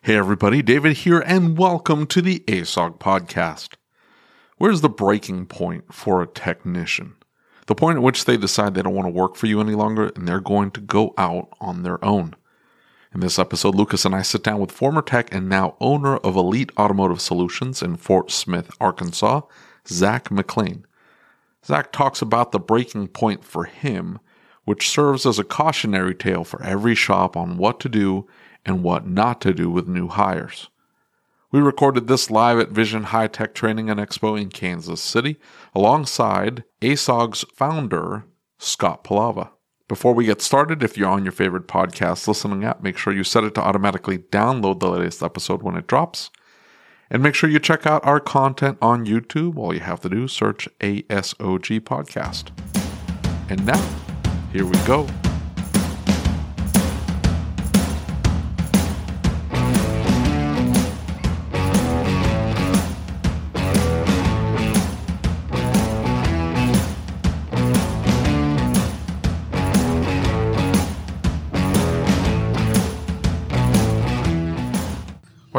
Hey everybody, David here, and welcome to the ASOG podcast. Where's the breaking point for a technician? The point at which they decide they don't want to work for you any longer and they're going to go out on their own. In this episode, Lucas and I sit down with former tech and now owner of Elite Automotive Solutions in Fort Smith, Arkansas, Zack Mcclain. Zach talks about the breaking point for him, which serves as a cautionary tale for every shop on what to do and what not to do with new hires. We recorded this live at Vision Hi-Tech Training and Expo in Kansas City alongside ASOG's founder, Scott Palava. Before we get started, if you're on your favorite podcast listening app, make sure you set it to automatically download the latest episode when it drops. And make sure you check out our content on YouTube. All you have to do search ASOG Podcast. And now, here we go.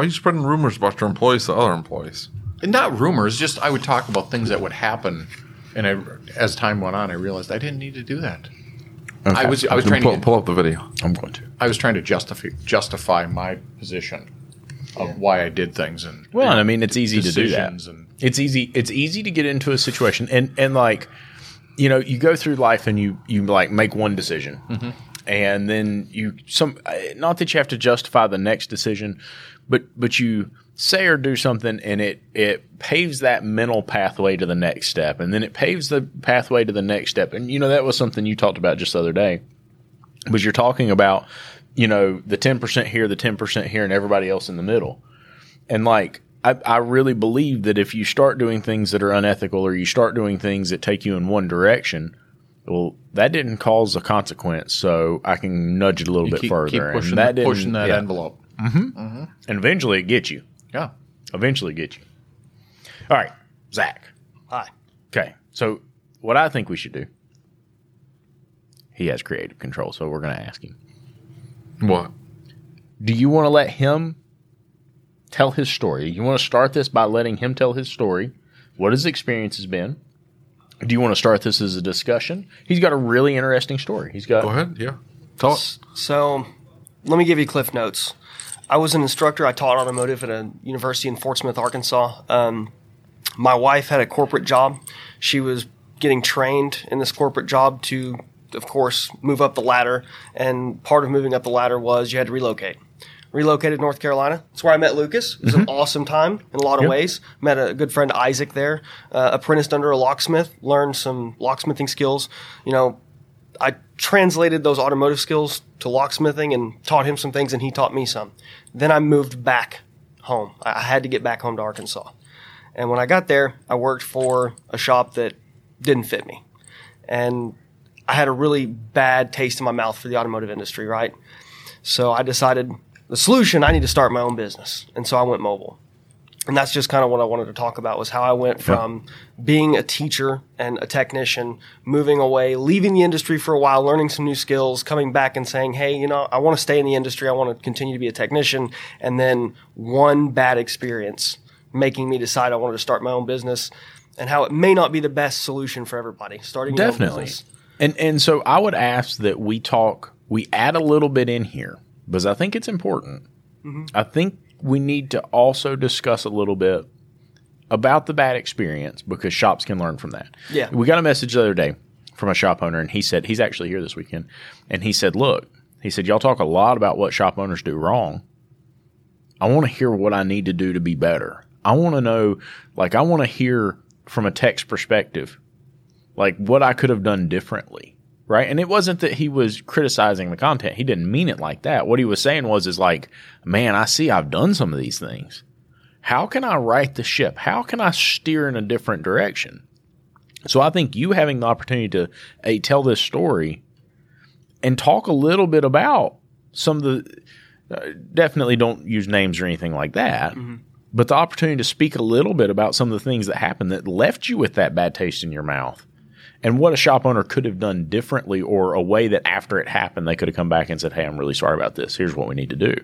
Why are you spreading rumors about your employees to other employees? And not rumors, just I would talk about things that would happen. And I, as time went on, I realized I didn't need to do that. I was I was trying pull, to pull up the video. I'm going to. I was trying to justify justify my position of why I did things and Well, and I mean, it's easy to do that. and It's easy. It's easy to get into a situation, and and like, you know, you go through life and you you like make one decision, and then you some. uh, Not that you have to justify the next decision, but but you say or do something, and it it paves that mental pathway to the next step, and then it paves the pathway to the next step, and you know that was something you talked about just the other day, was you're talking about, you know, the ten percent here, the ten percent here, and everybody else in the middle. And like, I, I really believe that if you start doing things that are unethical or you start doing things that take you in one direction, well, that didn't cause a consequence. So I can nudge it a little you bit keep, further. keep and pushing that that, didn't- pushing that yeah. envelope. Mm-hmm. Mm-hmm. And eventually it gets you. Yeah. Eventually it gets you. All right, Zack. Hi. Okay. So what I think we should do, he has creative control. So we're going to ask him. What? do you want to let him tell his story? You want to start this by letting him tell his story, what his experience has been. Do you want to start this as a discussion? He's got a really interesting story. He's got Go ahead. Yeah. Tell us. So, let me give you Cliff Notes. I was an instructor. I taught automotive at a university in Fort Smith, Arkansas. Um, my wife had a corporate job. She was getting trained in this corporate job to, of course, move up the ladder. And part of moving up the ladder was you had to relocate. Relocated to North Carolina. That's where I met Lucas. It was an awesome time in a lot of ways. Met a good friend Isaac there. Uh, apprenticed under a locksmith. Learned some locksmithing skills. You know, I translated those automotive skills to locksmithing and taught him some things, and he taught me some. Then I moved back home. I had to get back home to Arkansas. And when I got there, I worked for a shop that didn't fit me. And I had a really bad taste in my mouth for the automotive industry, right? So I decided the solution, I need to start my own business. And so I went mobile. And that's just kind of what I wanted to talk about was how I went from being a teacher and a technician, moving away, leaving the industry for a while, learning some new skills, coming back and saying, Hey, you know, I want to stay in the industry. I want to continue to be a technician. And then one bad experience making me decide I wanted to start my own business and how it may not be the best solution for everybody. Starting Definitely. And and so I would ask that we talk, we add a little bit in here because I think it's important. Mm-hmm. I think we need to also discuss a little bit about the bad experience because shops can learn from that. Yeah. We got a message the other day from a shop owner and he said he's actually here this weekend and he said, "Look, he said y'all talk a lot about what shop owners do wrong. I want to hear what I need to do to be better. I want to know like I want to hear from a tech's perspective like what I could have done differently. Right. And it wasn't that he was criticizing the content. He didn't mean it like that. What he was saying was, is like, man, I see I've done some of these things. How can I right the ship? How can I steer in a different direction? So I think you having the opportunity to a tell this story and talk a little bit about some of the uh, definitely don't use names or anything like that. But the opportunity to speak a little bit about some of the things that happened that left you with that bad taste in your mouth and what a shop owner could have done differently or a way that after it happened they could have come back and said hey i'm really sorry about this here's what we need to do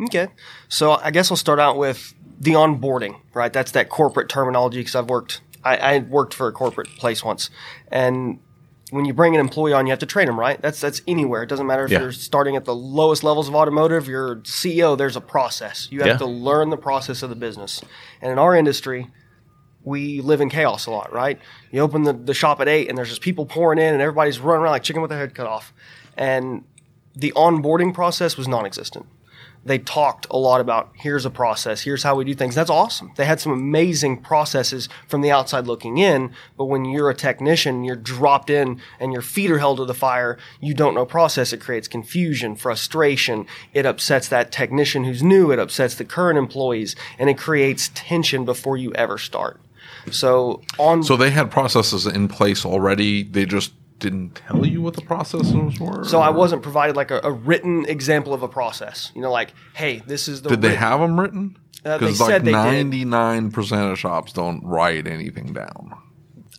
Okay. So I guess I'll start out with the onboarding, right? That's that corporate terminology because I've worked, I, I worked for a corporate place once. And when you bring an employee on, you have to train them, right? That's, that's anywhere. It doesn't matter if Yeah. you're starting at the lowest levels of automotive, you're CEO, there's a process. You have Yeah. to learn the process of the business. And in our industry, we live in chaos a lot, right? You open the, the shop at eight and there's just people pouring in and everybody's running around like chicken with their head cut off. And the onboarding process was non existent. They talked a lot about here's a process, here's how we do things. That's awesome. They had some amazing processes from the outside looking in, but when you're a technician, you're dropped in and your feet are held to the fire, you don't know process. It creates confusion, frustration. It upsets that technician who's new, it upsets the current employees, and it creates tension before you ever start. So on So they had processes in place already. They just didn't tell you what the processes were. So I wasn't provided like a, a written example of a process. You know, like, hey, this is the. Did they have them written? Uh, they Because said like ninety nine percent of shops don't write anything down.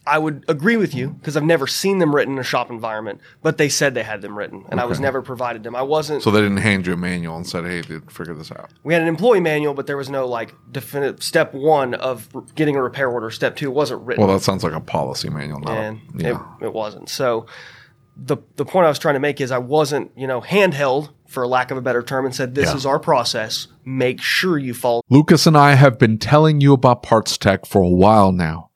I would agree with you because I've never seen them written in a shop environment, but they said they had them written, and I was never provided them. I wasn't. So they didn't hand you a manual and said, "Hey, dude, figure this out." we had an employee manual, but there was no like definitive step one of getting a repair order. Step two wasn't written. Well, that sounds like a policy manual. Not and a, yeah. it, it wasn't. So the the point I was trying to make is I wasn't, you know, handheld for lack of a better term and said this Yeah. is our process. Make sure you follow Lucas and I have been telling you about PartsTech for a while now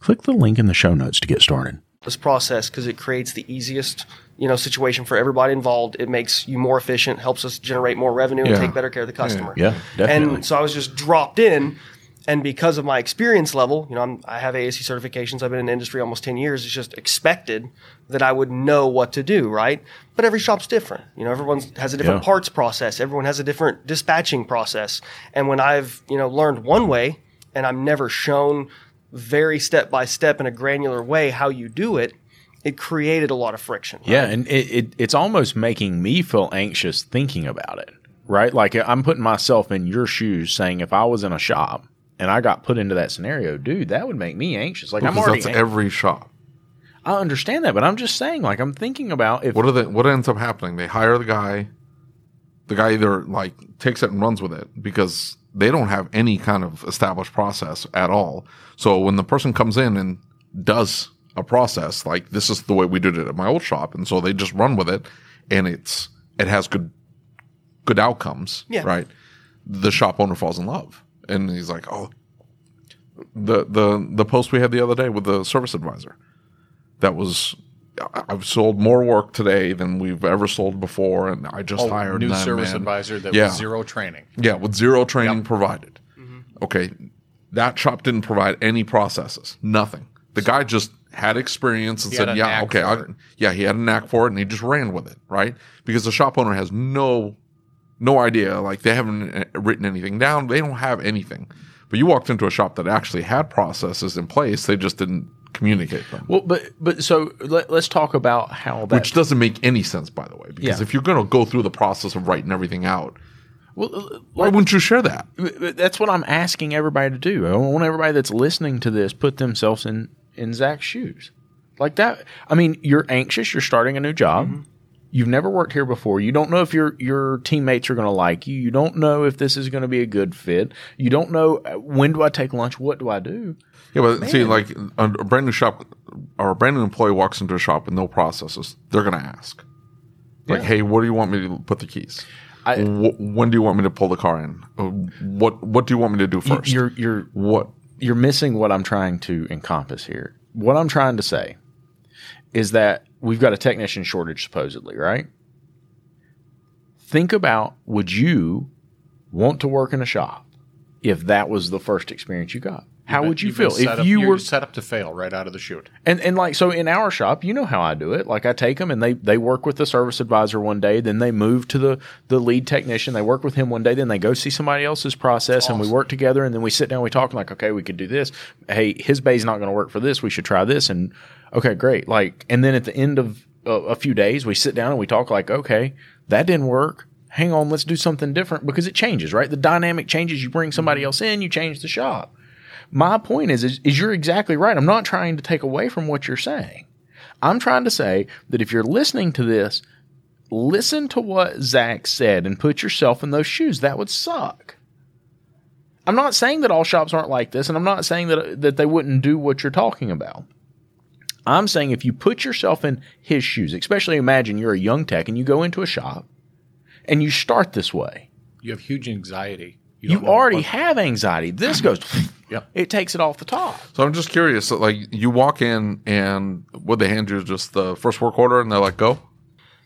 Click the link in the show notes to get started. this process because it creates the easiest you know situation for everybody involved it makes you more efficient helps us generate more revenue and Yeah. take better care of the customer Yeah, definitely. and so i was just dropped in And because of my experience level, you know, I'm, I have ASE certifications. I've been in the industry almost 10 years. It's just expected that I would know what to do, right? But every shop's different. You know, everyone has a different Yeah. parts process. Everyone has a different dispatching process. And when I've, you know, learned one way and I'm never shown very step by step in a granular way how you do it, it created a lot of friction. Yeah, and it, it it's almost making me feel anxious thinking about it. Right? Like I'm putting myself in your shoes saying if I was in a shop and I got put into that scenario, dude, that would make me anxious. Like I'm Because already that's ang- every shop. I understand that, but I'm just saying like I'm thinking about if What are they, what ends up happening? They hire the guy. The guy either like takes it and runs with it because they don't have any kind of established process at all. So when the person comes in and does a process like this is the way we did it at my old shop, and so they just run with it, and it's it has good good outcomes. Yeah. Right. The shop owner falls in love, and he's like, oh. The the the post we had the other day with the service advisor that was I've sold more work today than we've ever sold before, and I just hired Oh, new them, service man. advisor that Yeah. was zero training. Yeah, with zero training provided. Okay, that shop didn't provide any processes, nothing. The guy just had experience and He said, "Yeah, okay, I, yeah." He had a knack for it, and he just ran with it, right? Because the shop owner has no no idea. Like they haven't uh, written anything down. They don't have anything. But you walked into a shop that actually had processes in place. They just didn't communicate them. well, but but so let, let's talk about how that which doesn't make any sense, by the way. Because Yeah. if you're going to go through the process of writing everything out, well, uh, why wouldn't you share that? That's what I'm asking everybody to do. I want everybody that's listening to this put themselves in in Zack's shoes, like that. I mean, you're anxious. You're starting a new job. Mm-hmm. You've never worked here before. You don't know if your your teammates are going to like you. You don't know if this is going to be a good fit. You don't know uh, when do I take lunch. What do I do? Yeah, but see, like a, brand new shop or a brand new employee walks into a shop with no processes, they're going to ask, like, Yeah. "Hey, what do you want me to put the keys? I- when do you want me to pull the car in? Uh, What What do you want me to do first? You're you're what? you're missing what I'm trying to encompass here. What I'm trying to say is that we've got a technician shortage supposedly, right? Think about would you want to work in a shop if that was the first experience you got? How would you feel if up- you were set up to fail right out of the chute? and and like so in our shop, you know how I do it. Like I take them and they they work with the service advisor one day, then they move to the the lead technician. They work with him one day, then they go see somebody else's process, and we work together. And then we sit down, we talk like, okay, we could do this. Hey, his bay's not going to work for this. We should try this. And okay, great. Like, and then at the end of a, a few days, we sit down and we talk like, okay, that didn't work. Hang on, let's do something different because it changes, right? The dynamic changes. You bring somebody mm-hmm. else in, you change the shop my point is, is is you're exactly right. I'm not trying to take away from what you're saying. I'm trying to say that if you're listening to this, listen to what Zack said and put yourself in those shoes. That would suck. I'm not saying that all shops aren't like this, and I'm not saying that that they wouldn't do what you're talking about. I'm saying if you put yourself in his shoes, especially imagine you're a young tech and you go into a shop and you start this way. You have huge anxiety. You, don't already have anxiety. This goes, Yep. it takes it off the top. So I'm just curious. Like, you walk in and would they hand you just the first work order and they're like, "Go."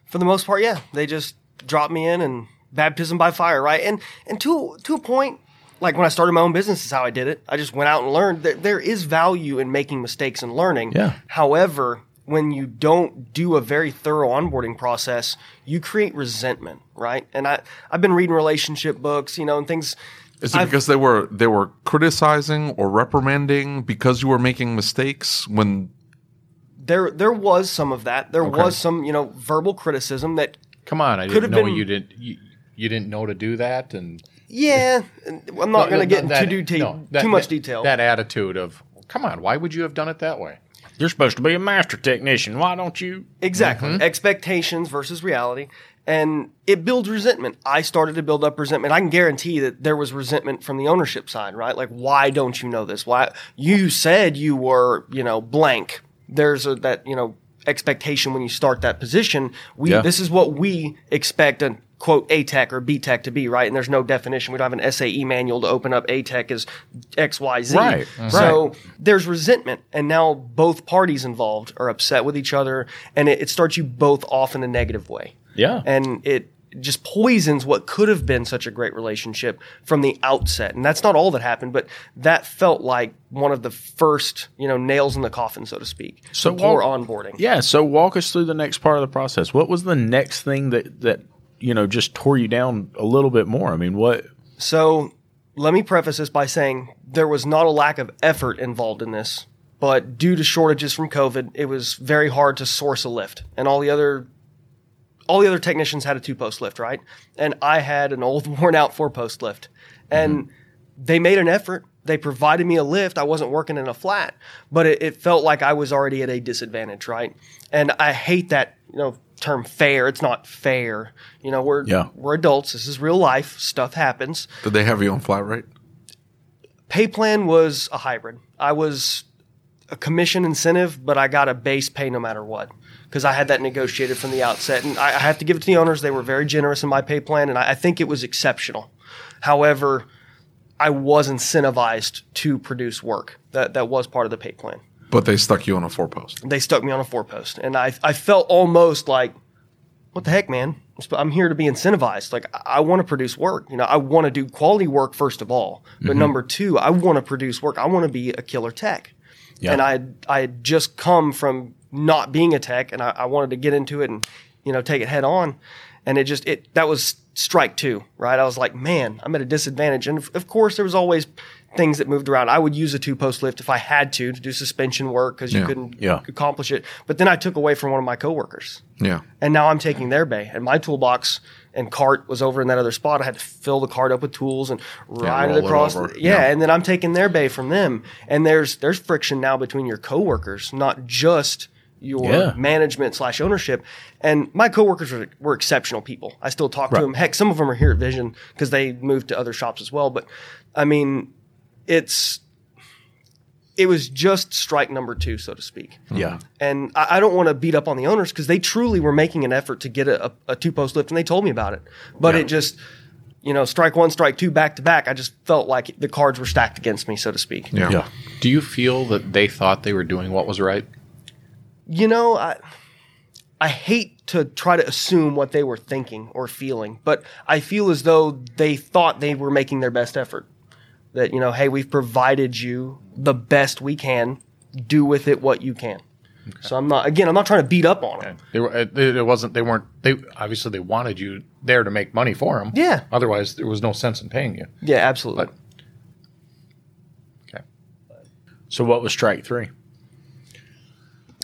For the most part, yeah, they just drop me in and baptism by fire, right? And and to to a point, like when I started my own business, is how I did it. I just went out and learned that there is value in making mistakes and learning. Yeah. However, when you don't do a very thorough onboarding process, you create resentment, right? And I I've been reading relationship books, you know, and things. Is it I've- because they were they were criticizing or reprimanding because you were making mistakes when There there was some of that. There Okay. was some, you know, verbal criticism that Come on, I Could didn't have know been- you didn't. You, you didn't know to do that, and yeah, I'm not going to get into that- too, de- no, that- too much that- detail. That attitude of, come on, why would you have done it that way? You're supposed to be a master technician. Why don't you? Exactly. Mm-hmm. Expectations versus reality. And it builds resentment. I started to build up resentment. I can guarantee that there was resentment from the ownership side, right? Like, why don't you know this? Why you said you were, you know, blank. There's a, that, you know, expectation when you start that position. We, Yeah. this is what we expect a quote A tech or B tech to be, right? And there's no definition. We don't have an SAE manual to open up A tech as X, Y, Z. Right. So there's resentment, and now both parties involved are upset with each other, and it, it starts you both off in a negative way. Yeah. And it just poisons what could have been such a great relationship from the outset. And that's not all that happened, but that felt like one of the first, you know, nails in the coffin, so to speak. So poor walk- onboarding. Yeah. So walk us through the next part of the process. What was the next thing that that you know just tore you down a little bit more? I mean, what? So let me preface this by saying there was not a lack of effort involved in this, but due to shortages from COVID, it was very hard to source a lift, and all the other all the other technicians had a two post lift, right? And I had an old worn out four post lift, and mm-hmm. they made an effort. They provided me a lift. I wasn't working in a flat, but it, it felt like I was already at a disadvantage, right? And I hate that you know term fair. It's not fair. You know, we're Yeah. we're adults. This is real life. Stuff happens Did they have you on flat rate? pay plan was a hybrid. I was a commission incentive, but I got a base pay no matter what because I had that negotiated from the outset. And I, I have to give it to the owners; they were very generous in my pay plan, and I, I think it was exceptional. However, I was incentivized to produce work. That that was part of the pay plan. But they stuck you on a four post. They stuck me on a four post, and I I felt almost like, what the heck, man? I'm here to be incentivized. Like I want to produce work. You know, I want to do quality work first of all, but mm-hmm. number two, I want to produce work. I want to be a killer tech. Yeah. And I I had just come from not being a tech, and I, I wanted to get into it and you know take it head on. And it just it that was strike two, right? I was like, man, I'm at a disadvantage. And of, course, there was always things that moved around. I would use a two post lift if I had to to do suspension work because you Yeah. couldn't Yeah. accomplish it. But then I took away from one of my coworkers Yeah. and now I'm taking their bay. And my toolbox and cart was over in that other spot. I had to fill the cart up with tools and ride roll it it across. yeah, Yeah. and then I'm taking their bay from them. And there's there's friction now between your coworkers, not just your Yeah. management slash ownership. And my coworkers were, were exceptional people. I still talk Right. to them. Heck, some of them are here at Vision because they moved to other shops as well. But I mean, it's it was just strike number two, so to speak. Hmm. Yeah. And I, I don't want to beat up on the owners because they truly were making an effort to get a, a, a two post lift and they told me about it. But Yeah. it just, you know, strike one, strike two, back to back. I just felt like the cards were stacked against me, so to speak. Yeah. Yeah. Do you feel that they thought they were doing what was right? You know, I, I hate to try to assume what they were thinking or feeling, but I feel as though they thought they were making their best effort. That, you know, hey, we've provided you the best we can. Do with it what you can. So I'm not, again, I'm not trying to beat up on them. They were. Uh, it, it wasn't. They weren't. They obviously they wanted you there to make money for them. Yeah. Otherwise, there was no sense in paying you. Yeah, absolutely. But okay. So what was strike three?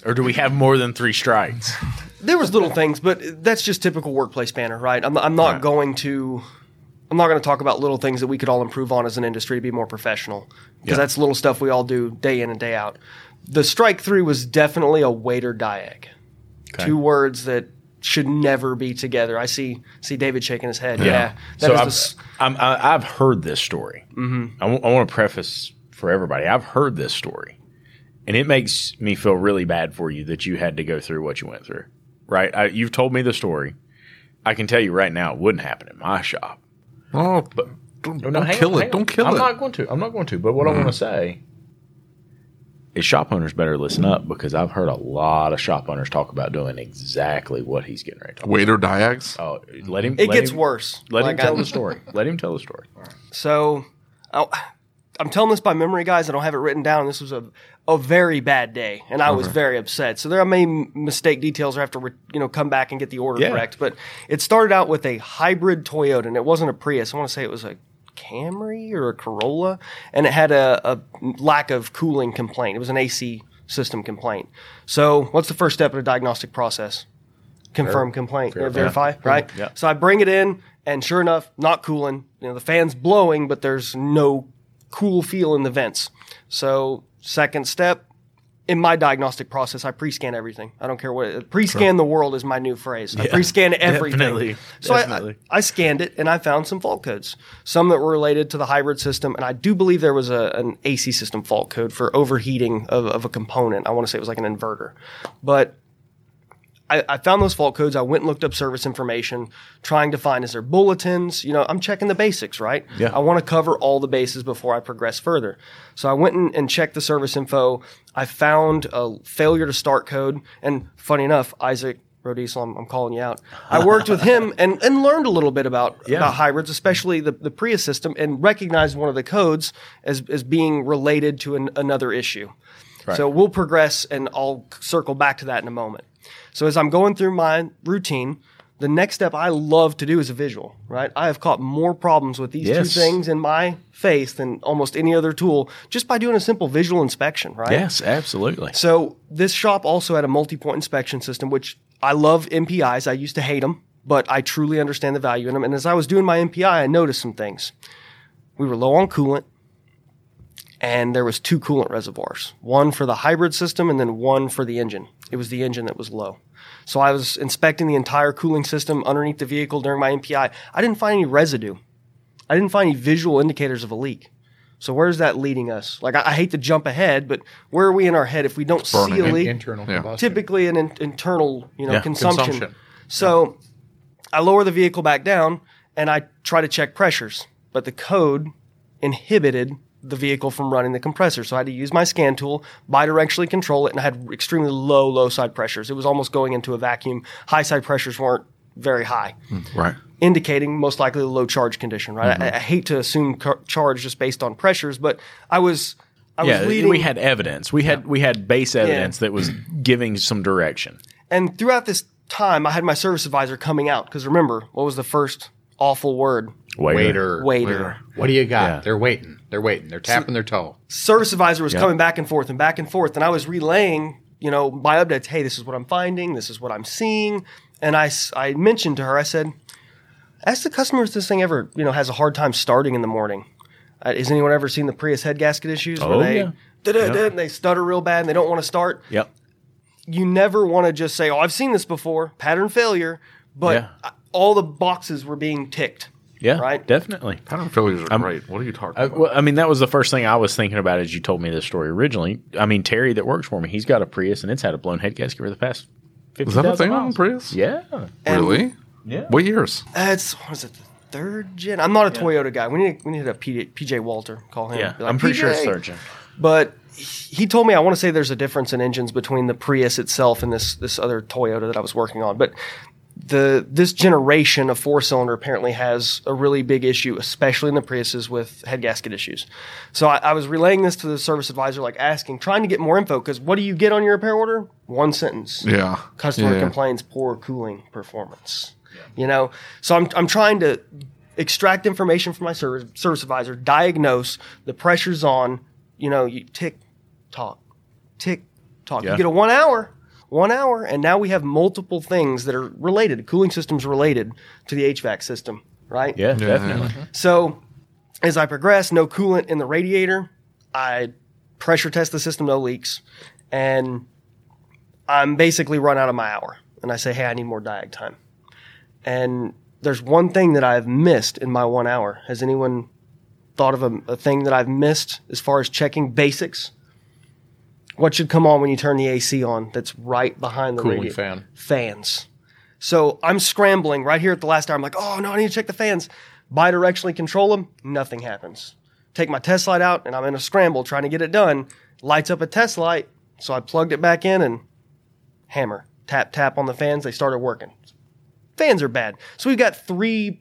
Or do we have more than three strikes? There was little things, but that's just typical workplace banner, right? I'm, I'm not Right. going to. I'm not going to talk about little things that we could all improve on as an industry to be more professional, because Yeah. that's little stuff we all do day in and day out. The strike three was definitely a waiter die egg. Okay. Two words that should never be together. I see see David shaking his head. Yeah, that so I've, s- I'm, I, I've heard this story. Mm-hmm. I want to preface for everybody. I've heard this story, and it makes me feel really bad for you that you had to go through what you went through. Right? I, you've told me the story. I can tell you right now, it wouldn't happen in my shop. Oh, but don't, No, don't hang kill on, it. hang. Don't kill it. I'm not going to. I'm not going to. But what I want to mm. say is, shop owners better listen up because I've heard a lot of shop owners talk about doing exactly what he's getting ready to talk. Waiter diags? Oh, let him. it let gets him- worse. Let him tell I- the story. Let him tell the story. So, i I'm telling this by memory, guys. I don't have it written down. This was a a very bad day, and I was very upset. So there, I may m- mistake details or have to, re- you know, come back and get the order Yeah. correct. But it started out with a hybrid Toyota, and it wasn't a Prius. I want to say it was a Camry or a Corolla, and it had a, a lack of cooling complaint. It was an AC system complaint. So, what's the first step in a diagnostic process? Confirm complaint, uh, verify, right? Yeah. So I bring it in, and sure enough, not cooling. You know, the fan's blowing, but there's no cool feel in the vents. So second step in my diagnostic process, I pre-scan everything. I don't care what pre-scan the world is my new phrase. I pre-scan everything. definitely, So I- definitely. I, I scanned it and I found some fault codes, some that were related to the hybrid system, and I do believe there was a, an AC system fault code for overheating of, of a component. I want to say it was like an inverter, but I, I found those fault codes. I went and looked up service information, trying to find is there bulletins. You know, I'm checking the basics, right? Yeah. I want to cover all the bases before I progress further. So I went and, and checked the service info. I found a failure to start code, and funny enough, Isaac, Rodiesel, I'm, I'm calling you out. I worked with him and, and learned a little bit about, Yeah. about hybrids, especially the, the Prius system, and recognized one of the codes as, as being related to an, another issue. Right. So we'll progress and I'll circle back to that in a moment. So as I'm going through my routine, the next step I love to do is a visual, right? I have caught more problems with these Yes. two things in my face than almost any other tool just by doing a simple visual inspection, right? Yes, absolutely. So this shop also had a multi-point inspection system, which I love MPIs. I used to hate them, but I truly understand the value in them. And as I was doing my MPI, I noticed some things. We were low on coolant, and there was two coolant reservoirs, one for the hybrid system and then one for the engine. It was the engine that was low. So I was inspecting the entire cooling system underneath the vehicle during my MPI. I didn't find any residue. I didn't find any visual indicators of a leak. So where's that leading us? Like I, I hate to jump ahead, but where are we in our head if we don't see burning. a In- leak? Internal Yeah. combustion. typically an in, internal, you know, Yeah, consumption. consumption. So I lower the vehicle back down and I try to check pressures, but the code inhibited the vehicle from running the compressor. So I had to use my scan tool, bidirectionally control it, and I had extremely low, low side pressures. It was almost going into a vacuum. High side pressures weren't very high hmm, Right. indicating most likely a low charge condition, right? Mm-hmm. I, I hate to assume car- charge just based on pressures, but I was, I Yeah, was leading. we had evidence. We had we had base evidence that was giving some direction. and throughout this time, I had my service advisor coming out because remember, what was the first awful word? Waiter. Waiter. Waiter. What do you got? Yeah. They're waiting. They're waiting. They're tapping their toe. Service advisor was coming back and forth and back and forth, and I was relaying, you know, my updates. Hey, this is what I'm finding. This is what I'm seeing. And I, I mentioned to her, I said, ask the customer if this thing ever, you know, has a hard time starting in the morning. Uh, has anyone ever seen the Prius head gasket issues Oh, where they, yeah. and they stutter real bad and they don't want to start? Yep. you never want to just say, "Oh, I've seen this before," pattern failure. But Yeah. uh, all the boxes were being ticked. Yeah. Right? Definitely. Pattern failures are I'm, great. What are you talking I, about? well, I mean, that was the first thing I was thinking about as you told me this story originally. I mean, Terry that works for me, he's got a Prius and it's had a blown head gasket for the past fifty Is that a thousand thing on. Prius? Yeah. really? Yeah. What years? Uh, it's what is it? The third gen. I'm not a Toyota guy. We need we need a PJ, PJ Walter. Call him. Yeah. Like, I'm pretty sure it's "PJ." third gen. But he told me I want to say there's a difference in engines between the Prius itself and this this other Toyota that I was working on. But the this generation of four cylinder apparently has a really big issue, especially in the Priuses with head gasket issues. So I, I was relaying this to the service advisor, like asking, trying to get more info because what do you get on your repair order? One sentence Yeah. customer Yeah. complains poor cooling performance. You know, so I'm I'm trying to extract information from my service service advisor, diagnose the pressures on. You know, you tick talk, tick talk. Yeah. You get a one hour, one hour, and now we have multiple things that are related. Cooling systems related to the HVAC system, right? Yeah, definitely. So as I progress, no coolant in the radiator. I pressure test the system, no leaks, and I'm basically run out of my hour. And I say, hey, I need more diag time. And there's one thing that I've missed in my one hour. Has anyone thought of a, a thing that I've missed as far as checking basics? What should come on when you turn the AC on? That's right behind the Cooling radiator? fan. fans. So I'm scrambling right here at the last hour. I'm like, oh no, I need to check the fans. Bidirectionally control them, nothing happens. Take my test light out, and I'm in a scramble trying to get it done. Lights up a test light, so I plugged it back in and hammer, tap, tap on the fans. They started working. Fans are bad. So we've got three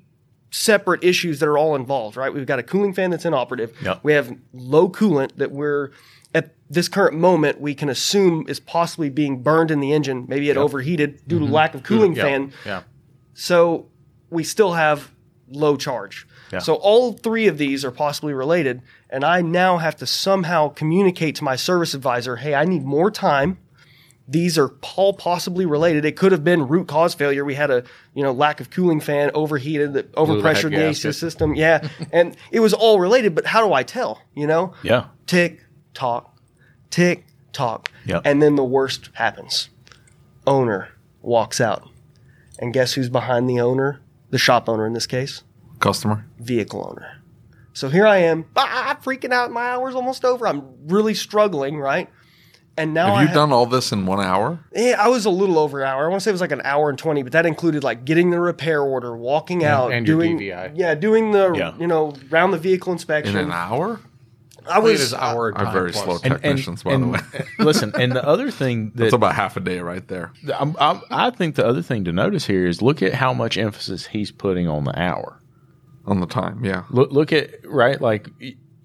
separate issues that are all involved, right? We've got a cooling fan that's inoperative. Yep. We have low coolant that we're this current moment we can assume is possibly being burned in the engine. Maybe it overheated due to lack of cooling Yeah. fan. Yeah. So we still have low charge. Yeah. So all three of these are possibly related, and I now have to somehow communicate to my service advisor, "Hey, I need more time. These are all possibly related. It could have been root cause failure. We had a you know lack of cooling fan, overheated, that overpressured the AC system. Yeah, and it was all related. But how do I tell? You know, Yeah. tick tock, tick tock, Yep. and then the worst happens. Owner walks out, and guess who's behind the owner? The shop owner in this case, Customer. vehicle owner. So here I am, ah, freaking out. My hour's almost over. I'm really struggling, right? And now Have you ha- done all this in one hour? Yeah, I was a little over an hour. I want to say it was like an hour and twenty, but that included like getting the repair order, walking out, and your doing DVI. yeah, doing the Yeah. you know round the vehicle inspection In inspection. an hour? I Played was his hour Are time very plus. slow And, technicians, by and, the way. listen, and the other thing that That's about half a day right there. I'm, I'm, I think the other thing to notice here is look at how much emphasis he's putting on the hour. On the time, yeah. Look, look at right, like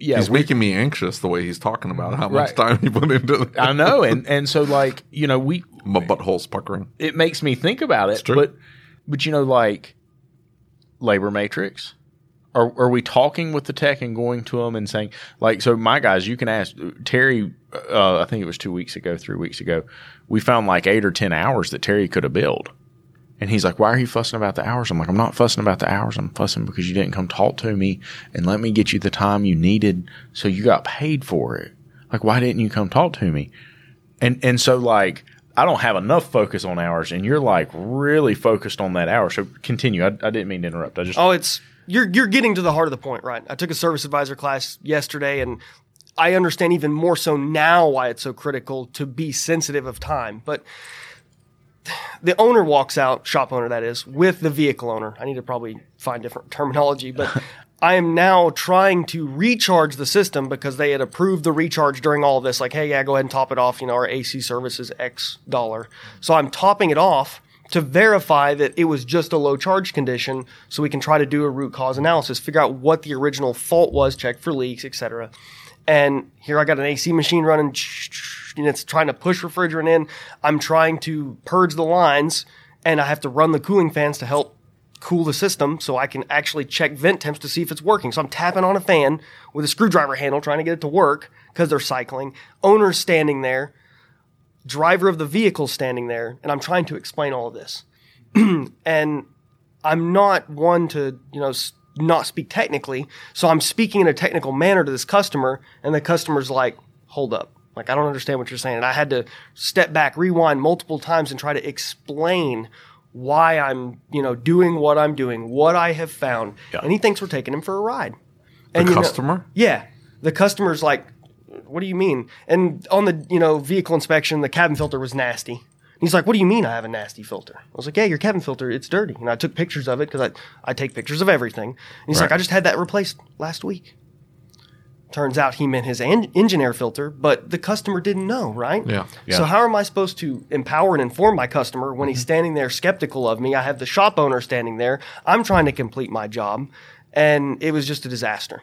yeah, he's making me anxious the way he's talking about how much time he put into it. I know, and and so like you know we My butthole's puckering. it makes me think about it, true. but but you know like labor matrix. Are, are we talking with the tech and going to them and saying like so my guys you can ask terry uh, i think it was two weeks ago three weeks ago we found like eight or ten hours that terry could have billed and he's like why are you fussing about the hours i'm like i'm not fussing about the hours i'm fussing because you didn't come talk to me and let me get you the time you needed so you got paid for it like why didn't you come talk to me and and so like I don't have enough focus on hours, and you're like really focused on that hour. So continue. I, I didn't mean to interrupt. I just Oh, it's you're you're getting to the heart of the point, right? I took a service advisor class yesterday, and I understand even more so now why it's so critical to be sensitive of time. But the owner walks out, shop owner that is, with the vehicle owner. I need to probably find different terminology, but I am now trying to recharge the system because they had approved the recharge during all of this. Like, hey, yeah, go ahead and top it off. You know, our AC service is X dollar. So I'm topping it off to verify that it was just a low charge condition so we can try to do a root cause analysis, figure out what the original fault was, check for leaks, etc. And here I got an AC machine running and it's trying to push refrigerant in. I'm trying to purge the lines and I have to run the cooling fans to help cool the system so I can actually check vent temps to see if it's working. So I'm tapping on a fan with a screwdriver handle trying to get it to work because they're cycling. Owner's standing there, driver of the vehicle standing there, and I'm trying to explain all of this. and I'm not one to, you know, not speak technically. So I'm speaking in a technical manner to this customer, and the customer's like, hold up. Like, I don't understand what you're saying. And I had to step back, rewind multiple times, and try to explain why I'm, you know, doing what I'm doing, what I have found. And he thinks we're taking him for a ride. And know- customer? yeah. The customer's like, what do you mean? And on the, you know, vehicle inspection, the cabin filter was nasty. He's like, what do you mean I have a nasty filter? I was like, yeah, your cabin filter, it's dirty. And I took pictures of it because I, I take pictures of everything. And he's like, I just had that replaced last week. Turns out he meant his en- engine air filter, but the customer didn't know, right? Yeah. So how am I supposed to empower and inform my customer when he's mm-hmm. standing there skeptical of me? I have the shop owner standing there. I'm trying to complete my job, and it was just a disaster.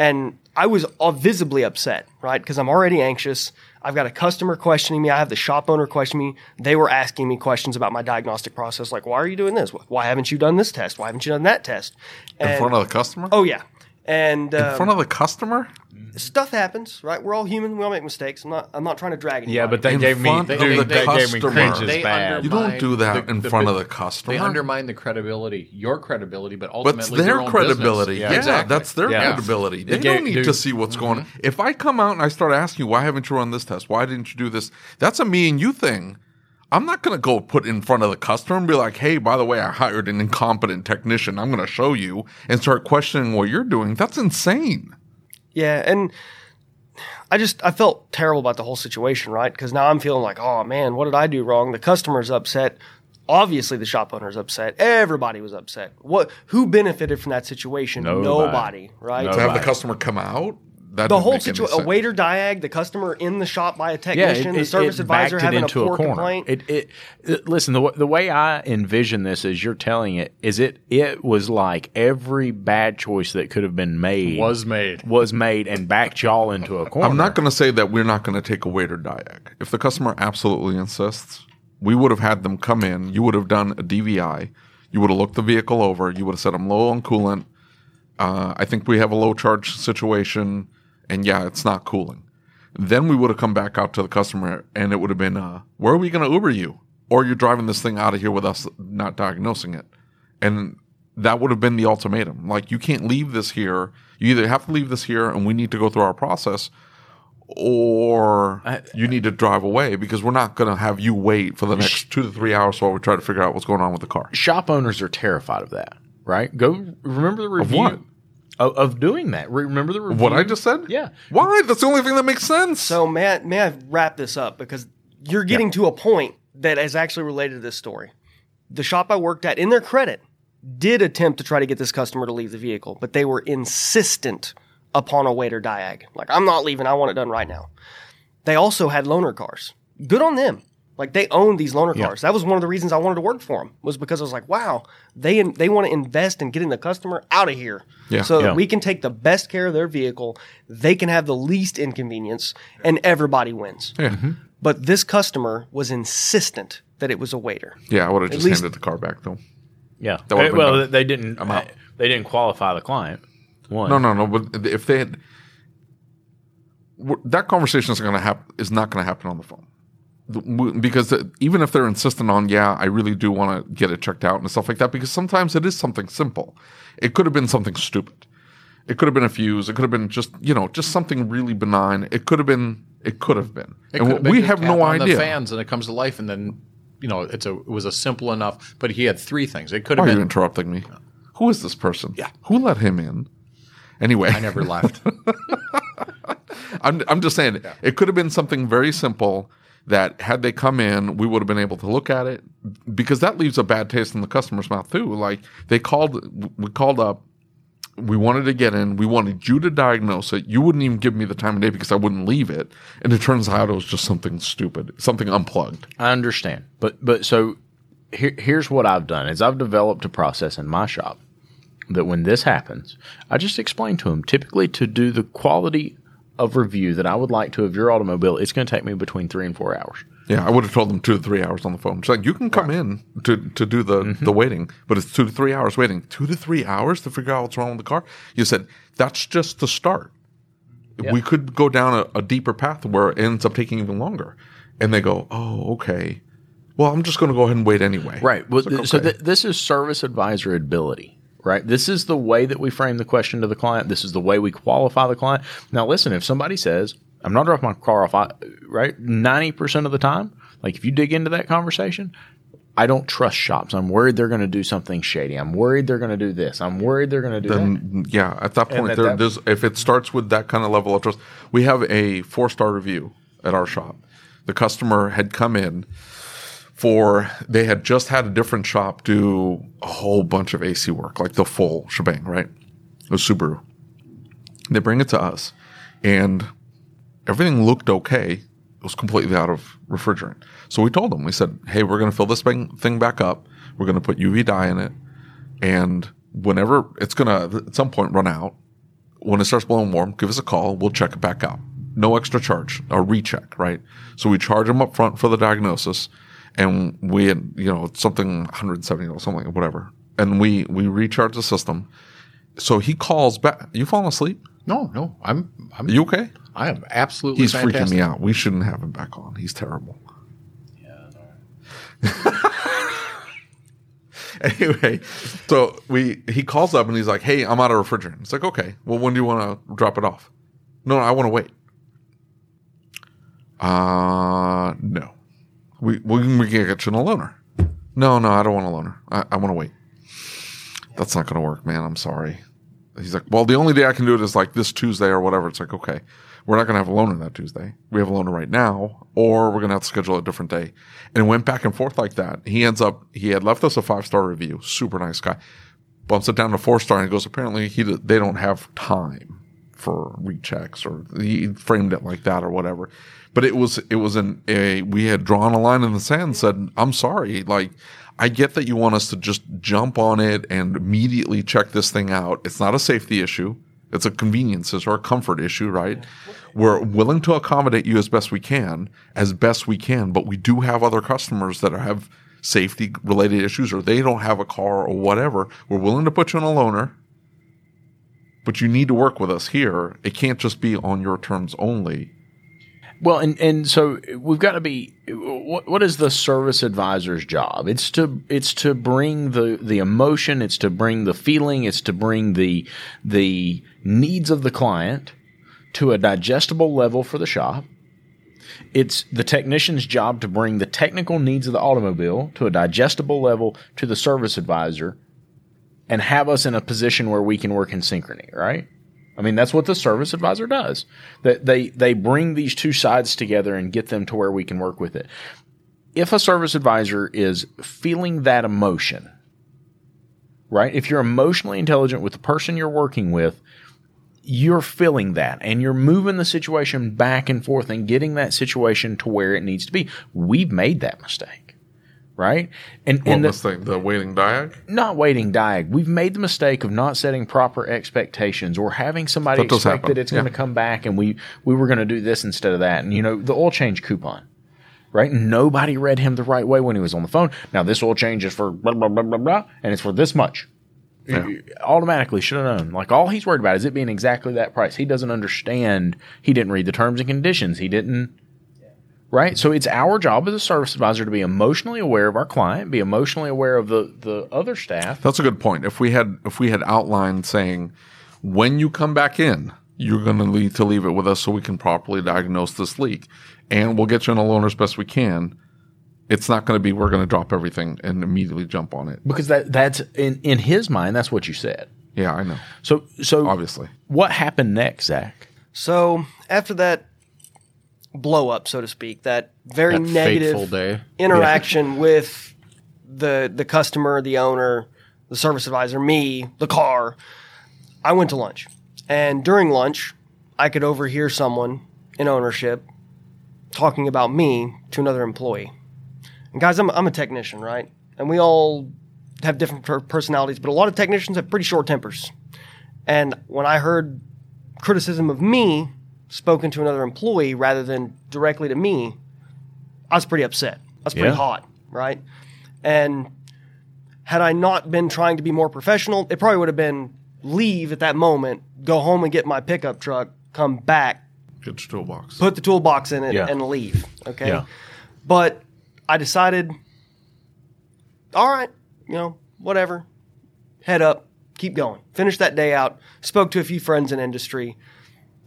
And I was visibly upset, right? Because I'm already anxious. I've got a customer questioning me. I have the shop owner questioning me. They were asking me questions about my diagnostic process, like, "Why are you doing this? Why haven't you done this test? Why haven't you done that test?" In front of the customer? oh yeah, and In um, front of the customer? stuff happens, right? We're all human. We all make mistakes. I'm not. I'm not trying to drag anybody. yeah, but that In gave me front that of gave, the that gave me customer. cringe They is bad. You don't do that undermine in the- front the- of the customer. They undermine the credibility, your credibility, but But ultimately it's their your own credibility. business. Yeah, exactly. that's their Yeah. credibility. They They don't get- need dude. to see what's going on. If I come out and I start asking you, why haven't you run this test? Why didn't you do this? That's a me and you thing. I'm not going to go put in front of the customer and be like, hey, by the way, I hired an incompetent technician. I'm going to show you and start questioning what you're doing. That's insane. Yeah, and I just I felt terrible about the whole situation, right? Because now I'm feeling like, oh man, what did I do wrong? The customer's upset. Obviously, the shop owner's upset. Everybody was upset. What? Who benefited from that situation? Nobody. Nobody, right? Nobody. To have the customer come out, that The whole situation, a waiter diag, the customer in the shop by a yeah, technician, the service advisor backed it having a into poor corner. complaint. It, it, it- listen, the, the way I envision this as you're telling it is it it was like every bad choice that could have been made Was made. was made and backed y'all into a corner. I'm not going to say that we're not going to take a waiter diag. If the customer absolutely insists, we would have had them come in. You would have done a DVI. You would have looked the vehicle over. You would have said, I'm low on coolant. Uh, I think we have a low charge situation. And yeah, it's not cooling. Then we would have come back out to the customer and it would have been, uh, where are we going to Uber you? Or you're driving this thing out of here with us not diagnosing it. And that would have been the ultimatum. Like, you can't leave this here. You either have to leave this here and we need to go through our process, or you need to drive away because we're not going to have you wait for the next two to three hours while we try to figure out what's going on with the car. Shop owners are terrified of that, right? Go remember the review? Of, of doing that. Remember the review? What I just said? Yeah. Why? That's the only thing that makes sense. So may I, may I wrap this up because you're getting to a point that is actually related to this story. The shop I worked at, in their credit, did attempt to try to get this customer to leave the vehicle, but they were insistent upon a waiter diag. Like, I'm not leaving. I want it done right now. They also had loaner cars. Good on them. Like they own these loaner cars. That was one of the reasons I wanted to work for them. Was because I was like, wow, they they want to invest in getting the customer out of here, Yeah. so Yeah. that we can take the best care of their vehicle. They can have the least inconvenience, and everybody wins. Yeah. Mm-hmm. But this customer was insistent that it was a waiter. Yeah, I would have just least- handed the car back though. Yeah. That would've well, done. they didn't. I'm out. They didn't qualify the client. One. No, no, no. But if they had that conversation is going to happen is not going to happen on the phone The- w- because even if they're insistent on yeah, I really do want to get it checked out and stuff like that. Because sometimes it is something simple. It could have been something stupid. It could have been a fuse. It could have been just you know just something really benign. It could have been. It could have been. It and been we have no idea. The fans and it comes to life, and then you know it's a it was a simple enough. But he had three things. It could Why have are you been. interrupting me? Who is this person? Yeah. Who let him in? Anyway, I never left. I'm, I'm just saying it could have been something very simple that had they come in, we would have been able to look at it because that leaves a bad taste in the customer's mouth too. Like they called, we called up, we wanted to get in, we wanted you to diagnose it. You wouldn't even give me the time of day because I wouldn't leave it. And it turns out it was just something stupid, something unplugged. I understand, but but so here, here's what I've done: is I've developed a process in my shop that when this happens, I just explain to them. Typically, to do the quality of review that I would like to of your automobile, it's going to take me between three and four hours. Yeah, I would have told them two to three hours on the phone. It's like you can come in to, to do the, mm-hmm. the waiting, but it's two to three hours waiting. Two to three hours to figure out what's wrong with the car. You said that's just the start. We could go down a, a deeper path where it ends up taking even longer. And they go, oh, okay. Well, I'm just going to go ahead and wait anyway. Right. Well, like, So th- this is service advisor ability, right? This is the way that we frame the question to the client. This is the way we qualify the client. Now, listen, if somebody says, I'm not dropping my car off, I, right? 90% of the time, like if you dig into that conversation, I don't trust shops. I'm worried they're going to do something shady. I'm worried they're going to do this. I'm worried they're going to do that. yeah, at that point, at there, that- there's, if it starts with that kind of level of trust, we have a four star review at our shop. The customer had come in for they had just had a different shop do a whole bunch of AC work, like the full shebang, right? It was Subaru. They bring it to us, and everything looked okay. It was completely out of refrigerant. So we told them, we said, "Hey, we're going to fill this thing back up. We're going to put UV dye in it, and whenever it's going to at some point run out, when it starts blowing warm, give us a call. We'll check it back out. No extra charge, a recheck, right? So we charge them up front for the diagnosis, and we had you know something 170 or something whatever, and we we recharge the system. So he calls back. You falling asleep? no, no, I'm I'm you okay? I am absolutely. He's fantastic. freaking me out. We shouldn't have him back on. He's terrible. Yeah. anyway, so we he calls up and he's like, "Hey, I'm out of refrigerant." It's like, "Okay, well, when do you want to drop it off?" No, no I want to wait. Uh, no. We we can get you a loaner. No, no, I don't want a loaner. I, I want to wait. That's not going to work, man. I'm sorry. He's like, well, the only day I can do it is like this Tuesday or whatever. It's like, okay, we're not going to have a loaner that Tuesday. We have a loaner right now, or we're going to have to schedule a different day. And it went back and forth like that. He ends up, he had left us a five star review, super nice guy. Bumps it down to four star and goes, apparently he they don't have time for rechecks or he framed it like that or whatever. But it was it was an a we had drawn a line in the sand and said, I'm sorry, like I get that you want us to just jump on it and immediately check this thing out. It's not a safety issue. It's a convenience or a comfort issue, right? We're willing to accommodate you as best we can, as best we can, but we do have other customers that have safety related issues or they don't have a car or whatever. We're willing to put you on a loaner, but you need to work with us here. It can't just be on your terms only. Well, and and so we've got to be. What what is the service advisor's job? It's to it's to bring the the emotion. It's to bring the feeling. It's to bring the the needs of the client to a digestible level for the shop. It's the technician's job to bring the technical needs of the automobile to a digestible level to the service advisor, and have us in a position where we can work in synchrony. Right. I mean, that's what the service advisor does. That they they bring these two sides together and get them to where we can work with it. If a service advisor is feeling that emotion, right? If you're emotionally intelligent with the person you're working with, you're feeling that and you're moving the situation back and forth and getting that situation to where it needs to be. We've made that mistake, right? And, What and the? The waiting diag? not waiting diag. We've made the mistake of not setting proper expectations or having somebody That expect that it's Yeah. going to come back and we we were going to do this instead of that. And you know, the oil change coupon. Right? Nobody read him the right way when he was on the phone. Now this oil change is for blah blah blah blah blah and it's for this much. You Automatically should have known. Like all he's worried about is it being exactly that price. He doesn't understand. He didn't read the terms and conditions. He didn't right? So it's our job as a service advisor to be emotionally aware of our client, be emotionally aware of the the other staff. That's a good point. If we had if we had outlined saying when you come back in, you're going to need to leave it with us so we can properly diagnose this leak, and we'll get you on a loaner as best we can. It's not going to be we're going to drop everything and immediately jump on it. Because that that's in in his mind, that's what you said. Yeah, I know. So so Obviously, what happened next, Zach? So after that blow up, so to speak, that very That negative interaction with the the customer, the owner, the service advisor, me, the car, I went to lunch. And during lunch, I could overhear someone in ownership talking about me to another employee. And guys, I'm, I'm a technician, right? And we all have different per- personalities, but a lot of technicians have pretty short tempers. And when I heard criticism of me spoken to another employee rather than directly to me, I was pretty upset. I was pretty Yeah. hot, right? And had I not been trying to be more professional, it probably would have been leave at that moment, go home and get my pickup truck, come back, get your toolbox. put the toolbox in it, Yeah. and leave. Okay. Yeah. But I decided, all right, you know, whatever, head up, keep going. Finish that day out. Spoke to a few friends in industry.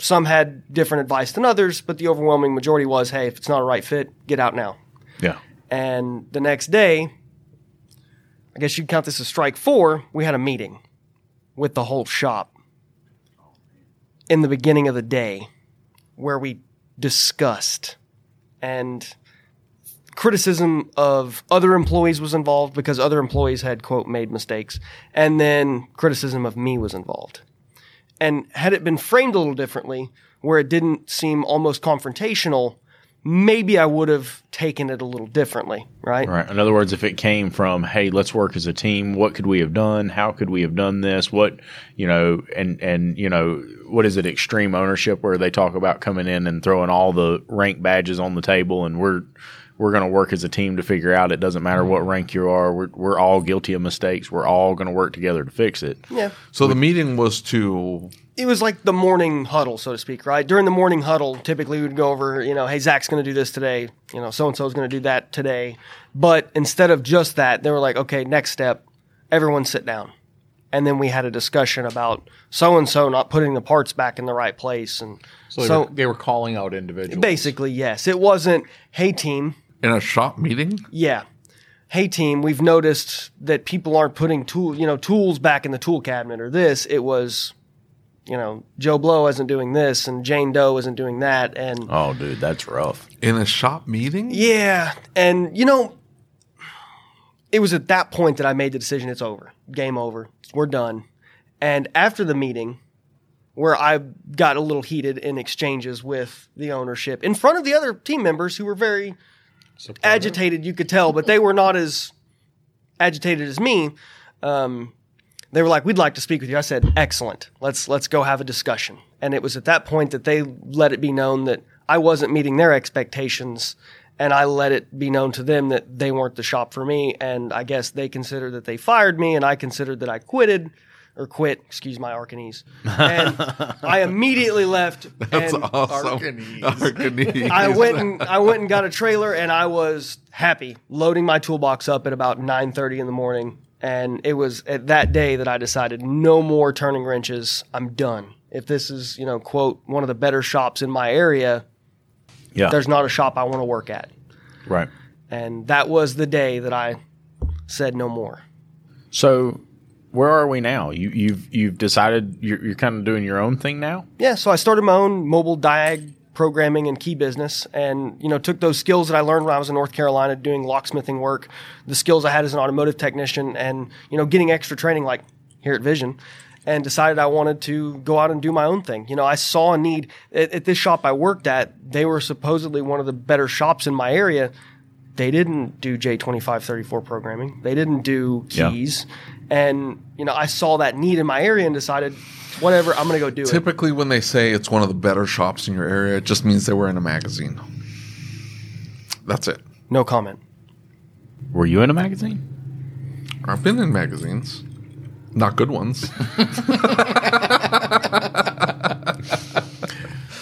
Some had different advice than others, but the overwhelming majority was, hey, if it's not a right fit, get out now. Yeah. And the next day, I guess you'd count this as strike four, we had a meeting with the whole shop in the beginning of the day where we discussed and criticism of other employees was involved because other employees had quote made mistakes and then criticism of me was involved and had it been framed a little differently where it didn't seem almost confrontational maybe i would have taken it a little differently right Right. In other words, if it came from, hey, let's work as a team, what could we have done? How could we have done this? What, you know, and, and, you know, what is it, extreme ownership where they talk about coming in and throwing all the rank badges on the table and we're, we're going to work as a team to figure out it doesn't matter what mm-hmm. rank you are. We're, we're all guilty of mistakes. We're all going to work together to fix it. yeah so the meeting was to it was like the morning huddle, so to speak, right? During the morning huddle, typically we would go over, you know, hey, Zach's going to do this today. You know, so and so is going to do that today. But instead of just that, they were like, okay, next step, everyone sit down. And then we had a discussion about so and so not putting the parts back in the right place. And So, they, were, they were calling out individuals. basically, yes, it wasn't, hey, team, in a shop meeting. yeah. Hey team, we've noticed that people aren't putting tool, you know, tools back in the tool cabinet or this. It was, you know, Joe Blow isn't doing this and Jane Doe isn't doing that. And Oh, dude, that's rough. In a shop meeting? yeah, and you know, it was at that point that I made the decision. It's over, game over, we're done. And after the meeting, where I got a little heated in exchanges with the ownership in front of the other team members who were very Agitated, you could tell, but they were not as agitated as me. Um, they were like, "We'd like to speak with you." I said, "Excellent. Let's let's go have a discussion." And it was at that point that they let it be known that I wasn't meeting their expectations, and I let it be known to them that they weren't the shop for me. And I guess they considered that they fired me, and I considered that I quitted or quit. Excuse my Arcanese. And I immediately left. That's and awesome. Arcanese. Arcanese. I went and I went and got a trailer, and I was happy loading my toolbox up at about nine thirty in the morning. And it was at that day that I decided no more turning wrenches. I'm done. If this is you know quote one of the better shops in my area, Yeah. there's not a shop I want to work at. right. And that was the day that I said no more. So where are we now? You, you've, you've decided you're, you're kind of doing your own thing now? Yeah, so I started my own mobile diag programming and key business and you know took those skills that I learned when I was in North Carolina doing locksmithing work, the skills I had as an automotive technician and you know getting extra training like here at Vision and decided I wanted to go out and do my own thing. You know, I saw a need at, at this shop I worked at. They were supposedly one of the better shops in my area. They didn't do J2534 programming. They didn't do Yeah. keys. And, you know, I saw that need in my area and decided, whatever, I'm going to go do it. Typically, when they say it's one of the better shops in your area, it just means they were in a magazine. That's it. No comment. Were you in a magazine? I've been in magazines, not good ones.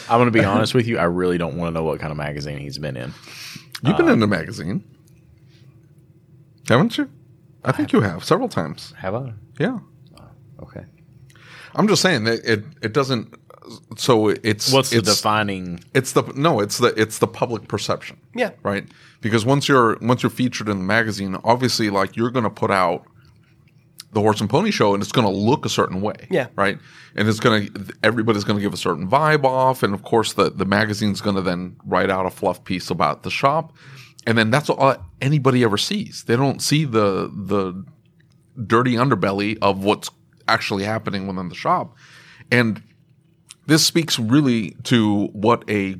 I'm going to be honest with you. I really don't want to know what kind of magazine he's been in. You've been uh, in a magazine, haven't you? I think you have several times. Have I? Yeah, Okay. I'm just saying that it it doesn't. So it's What's the it's, defining? It's the no, it's the it's the public perception. Yeah. Right? Because once you're once you're featured in the magazine, obviously like you're going to put out the horse and pony show and it's going to look a certain way. Yeah. Right? And it's going to everybody's going to give a certain vibe off and of course the the magazine's going to then write out a fluff piece about the shop. And then that's all anybody ever sees. They don't see the the dirty underbelly of what's actually happening within the shop. And this speaks really to what a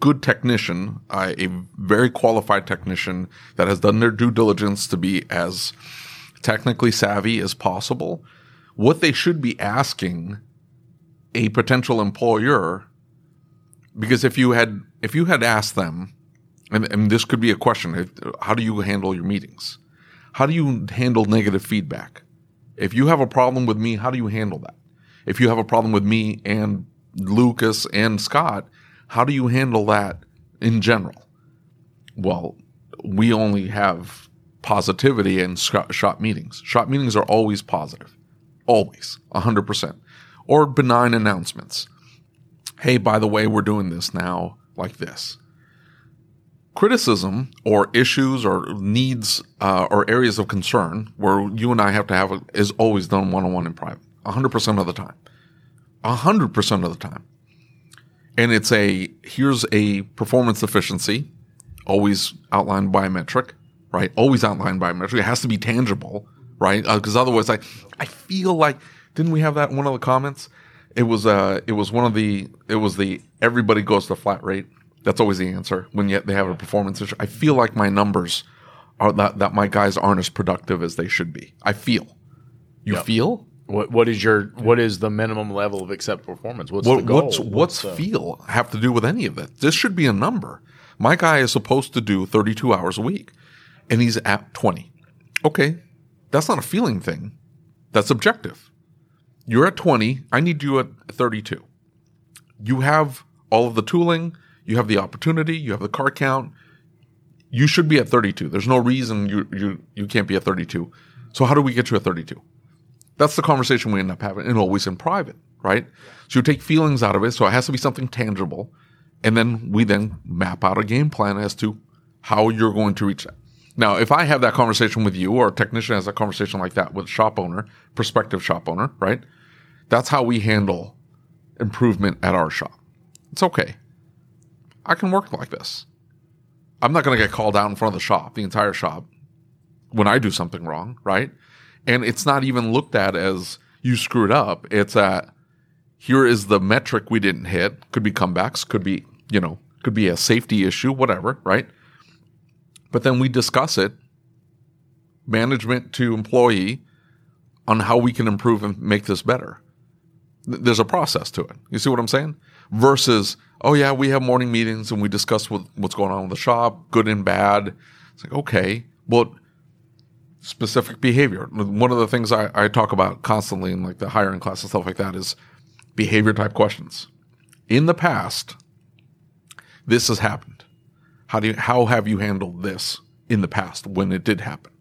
good technician, uh, a very qualified technician that has done their due diligence to be as technically savvy as possible, what they should be asking a potential employer. Because if you had if you had asked them, and, and this could be a question: How do you handle your meetings? How do you handle negative feedback? If you have a problem with me, how do you handle that? If you have a problem with me and Lucas and Scott, how do you handle that in general? Well, we only have positivity in shop, meetings. Shop meetings are always positive, always, 100%. Or benign announcements. Hey, by the way, we're doing this now like this criticism or issues or needs uh, or areas of concern where you and I have to have a, is always done one on one in private, 100% of the time. 100% of the time. And it's a here's a performance efficiency, always outlined by a metric, right? Always outlined by a metric. It has to be tangible, right? Because otherwise, I I feel like didn't we have that in one of the comments? It was uh it was one of the it was the everybody goes to flat rate. That's always the answer when yet they have a performance issue. I feel like my numbers are that that my guys aren't as productive as they should be. I feel. You feel? What what is your what is the minimum level of acceptable performance? What's What, the goal? what's what's the- feel have to do with any of it? This should be a number. My guy is supposed to do 32 hours a week, and he's at 20. Okay, that's not a feeling thing. That's objective. You're at 20. I need you at 32. You have all of the tooling. You have the opportunity. You have the car count. You should be at 32. There's no reason you you you can't be at 32. So how do we get you at 32? That's the conversation we end up having, and always in private, right? So you take feelings out of it, so it has to be something tangible, and then we then map out a game plan as to how you're going to reach that. Now, if I have that conversation with you, or a technician has a conversation like that with a shop owner, prospective shop owner, right? That's how we handle improvement at our shop. It's okay. I can work like this. I'm not going to get called out in front of the shop, the entire shop, when I do something wrong, right? And it's not even looked at as you screwed up. It's at here is the metric we didn't hit. Could be comebacks, could be, you know, could be a safety issue, whatever, right? But then we discuss it, management to employee, on how we can improve and make this better. There's a process to it. You see what I'm saying? Versus, oh yeah, we have morning meetings and we discuss what, what's going on with the shop, good and bad. It's like, okay, well, specific behavior. One of the things I, I talk about constantly in like the hiring class and stuff like that is behavior type questions. In the past, this has happened. How do you, how have you handled this in the past when it did happen?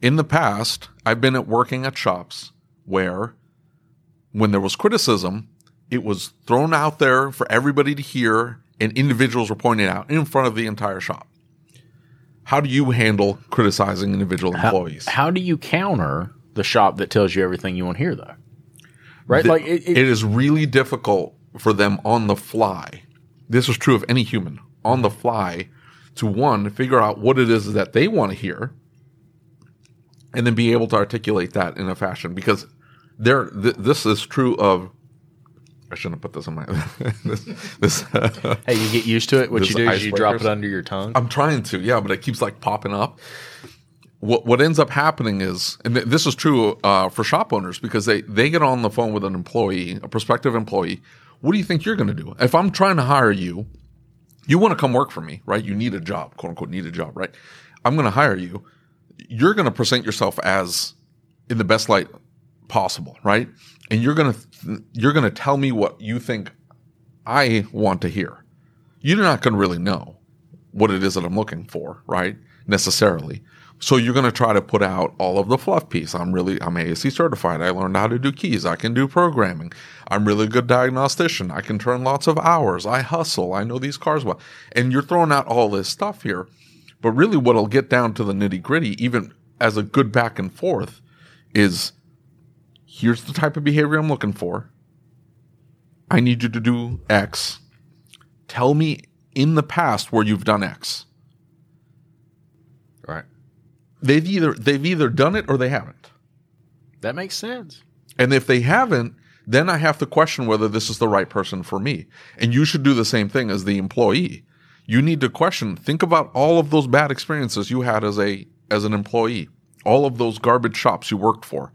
In the past, I've been at working at shops where when there was criticism, it was thrown out there for everybody to hear and individuals were pointed out in front of the entire shop. How do you handle criticizing individual employees? how do you counter the shop that tells you everything you want to hear though? Right? like it, it, it is really difficult for them on the fly. This is true of any human on the fly to one figure out what it is that they want to hear and then be able to articulate that in a fashion because there. Th- this is true of. I shouldn't have put this in my. this, this Hey, you get used to it. What you do is you drop it under your tongue. I'm trying to, yeah, but it keeps like popping up. What what ends up happening is, and th- this is true uh, for shop owners because they they get on the phone with an employee, a prospective employee. What do you think you're going to do? If I'm trying to hire you, you want to come work for me, right? You need a job, quote unquote, need a job, right? I'm going to hire you. You're going to present yourself as in the best light possible, right? And you're going to you're going to tell me what you think I want to hear. You're not going to really know what it is that I'm looking for, right? Necessarily. So you're going to try to put out all of the fluff piece. I'm really, I'm ASE certified. I learned how to do keys. I can do programming. I'm really good diagnostician. I can turn lots of hours. I hustle. I know these cars well. And you're throwing out all this stuff here. But really what'll get down to the nitty gritty, even as a good back and forth is here's the type of behavior I'm looking for. I need you to do X. Tell me in the past where you've done X. They've either they've either done it or they haven't. That makes sense. And if they haven't, then I have to question whether this is the right person for me. And you should do the same thing as the employee. You need to question, think about all of those bad experiences you had as a as an employee, all of those garbage shops you worked for.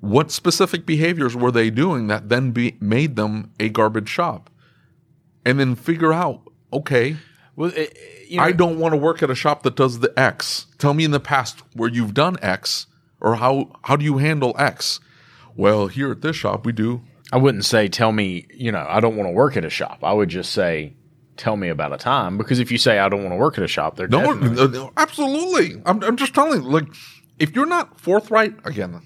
What specific behaviors were they doing that then be, made them a garbage shop? And then figure out, okay, Well, it, you know, I don't want to work at a shop that does the X. Tell me in the past where you've done X or how how do you handle X? Well, here at this shop we do. I wouldn't say tell me, you know, I don't want to work at a shop. I would just say tell me about a time because if you say I don't want to work at a shop, they're No, definitely- no, no, absolutely. I'm I'm just telling you, like if you're not forthright again,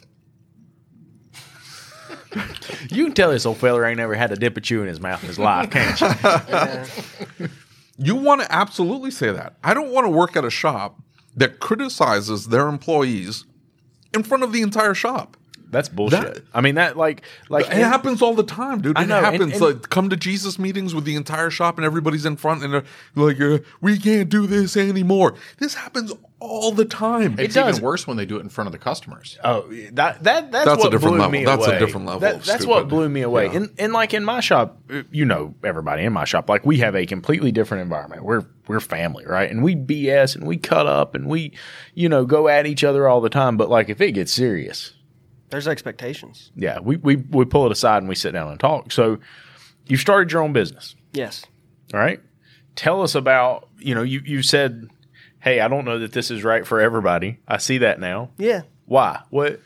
you can tell this old feller ain't never had a dip of chew in his mouth in his life, can't you? you want to absolutely say that. I don't want to work at a shop that criticizes their employees in front of the entire shop. That's bullshit. That- I mean that like like It happens all the time, dude. I It know, and- happens. and- like come to Jesus meetings with the entire shop and everybody's in front and they're like, uh, "We can't do this anymore." This happens all the time. It It's does. even worse when they do it in front of the customers. Oh, that that that's, That's a what different blew level. me That's a different level That- of that's what blew me away. Yeah. And and like in my shop, uh, you know, everybody in my shop, like we have a completely different environment. We're we're family, right? And we BS and we cut up and we, you know, go at each other all the time. But like if it gets serious, There's expectations. yeah, we we we pull it aside and we sit down and talk. So you started your own business. Yes. All right. Tell us about, you know, you, you said, hey, I don't know that this is right for everybody. I see that now. Yeah. Why? What?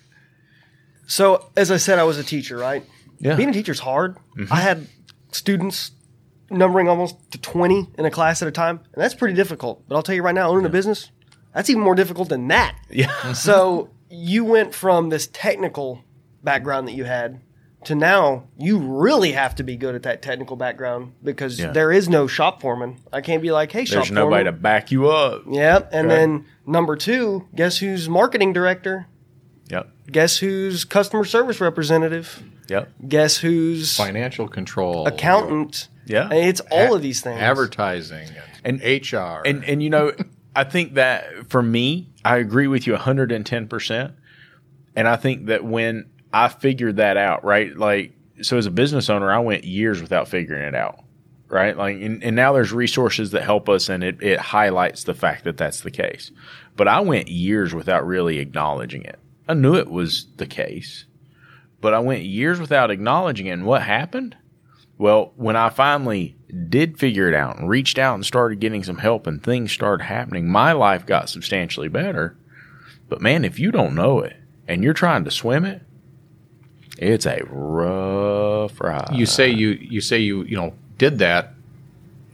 So as I said, I was a teacher, right? Yeah. Being a teacher's hard. Mm-hmm. I had students numbering almost to 20 in a class at a time, and that's pretty difficult. But I'll tell you right now, owning a business, that's even more difficult than that. Yeah. so you went from this technical background that you had to now you really have to be good at that technical background because Yeah. there is no shop foreman. I can't be like, hey, shop There's nobody to back you up. Yep. And Right. then number two, guess who's marketing director? Yep. Guess who's customer service representative? Yep. Guess who's Financial control, accountant? Yeah. It's all of these things. advertising, and, And- HR, And and you know, I think that for me, I agree with you 110%. And I think that when I figured that out, right? Like so as a business owner, I went years without figuring it out. Right? Like and, and now there's resources that help us and it it highlights the fact that that's the case. But I went years without really acknowledging it. I knew it was the case. But I went years without acknowledging it. And what happened? Well, when I finally did figure it out and reached out and started getting some help and things started happening, my life got substantially better. But man, if you don't know it and you're trying to swim it, it's a rough ride. you say you you say you you know did that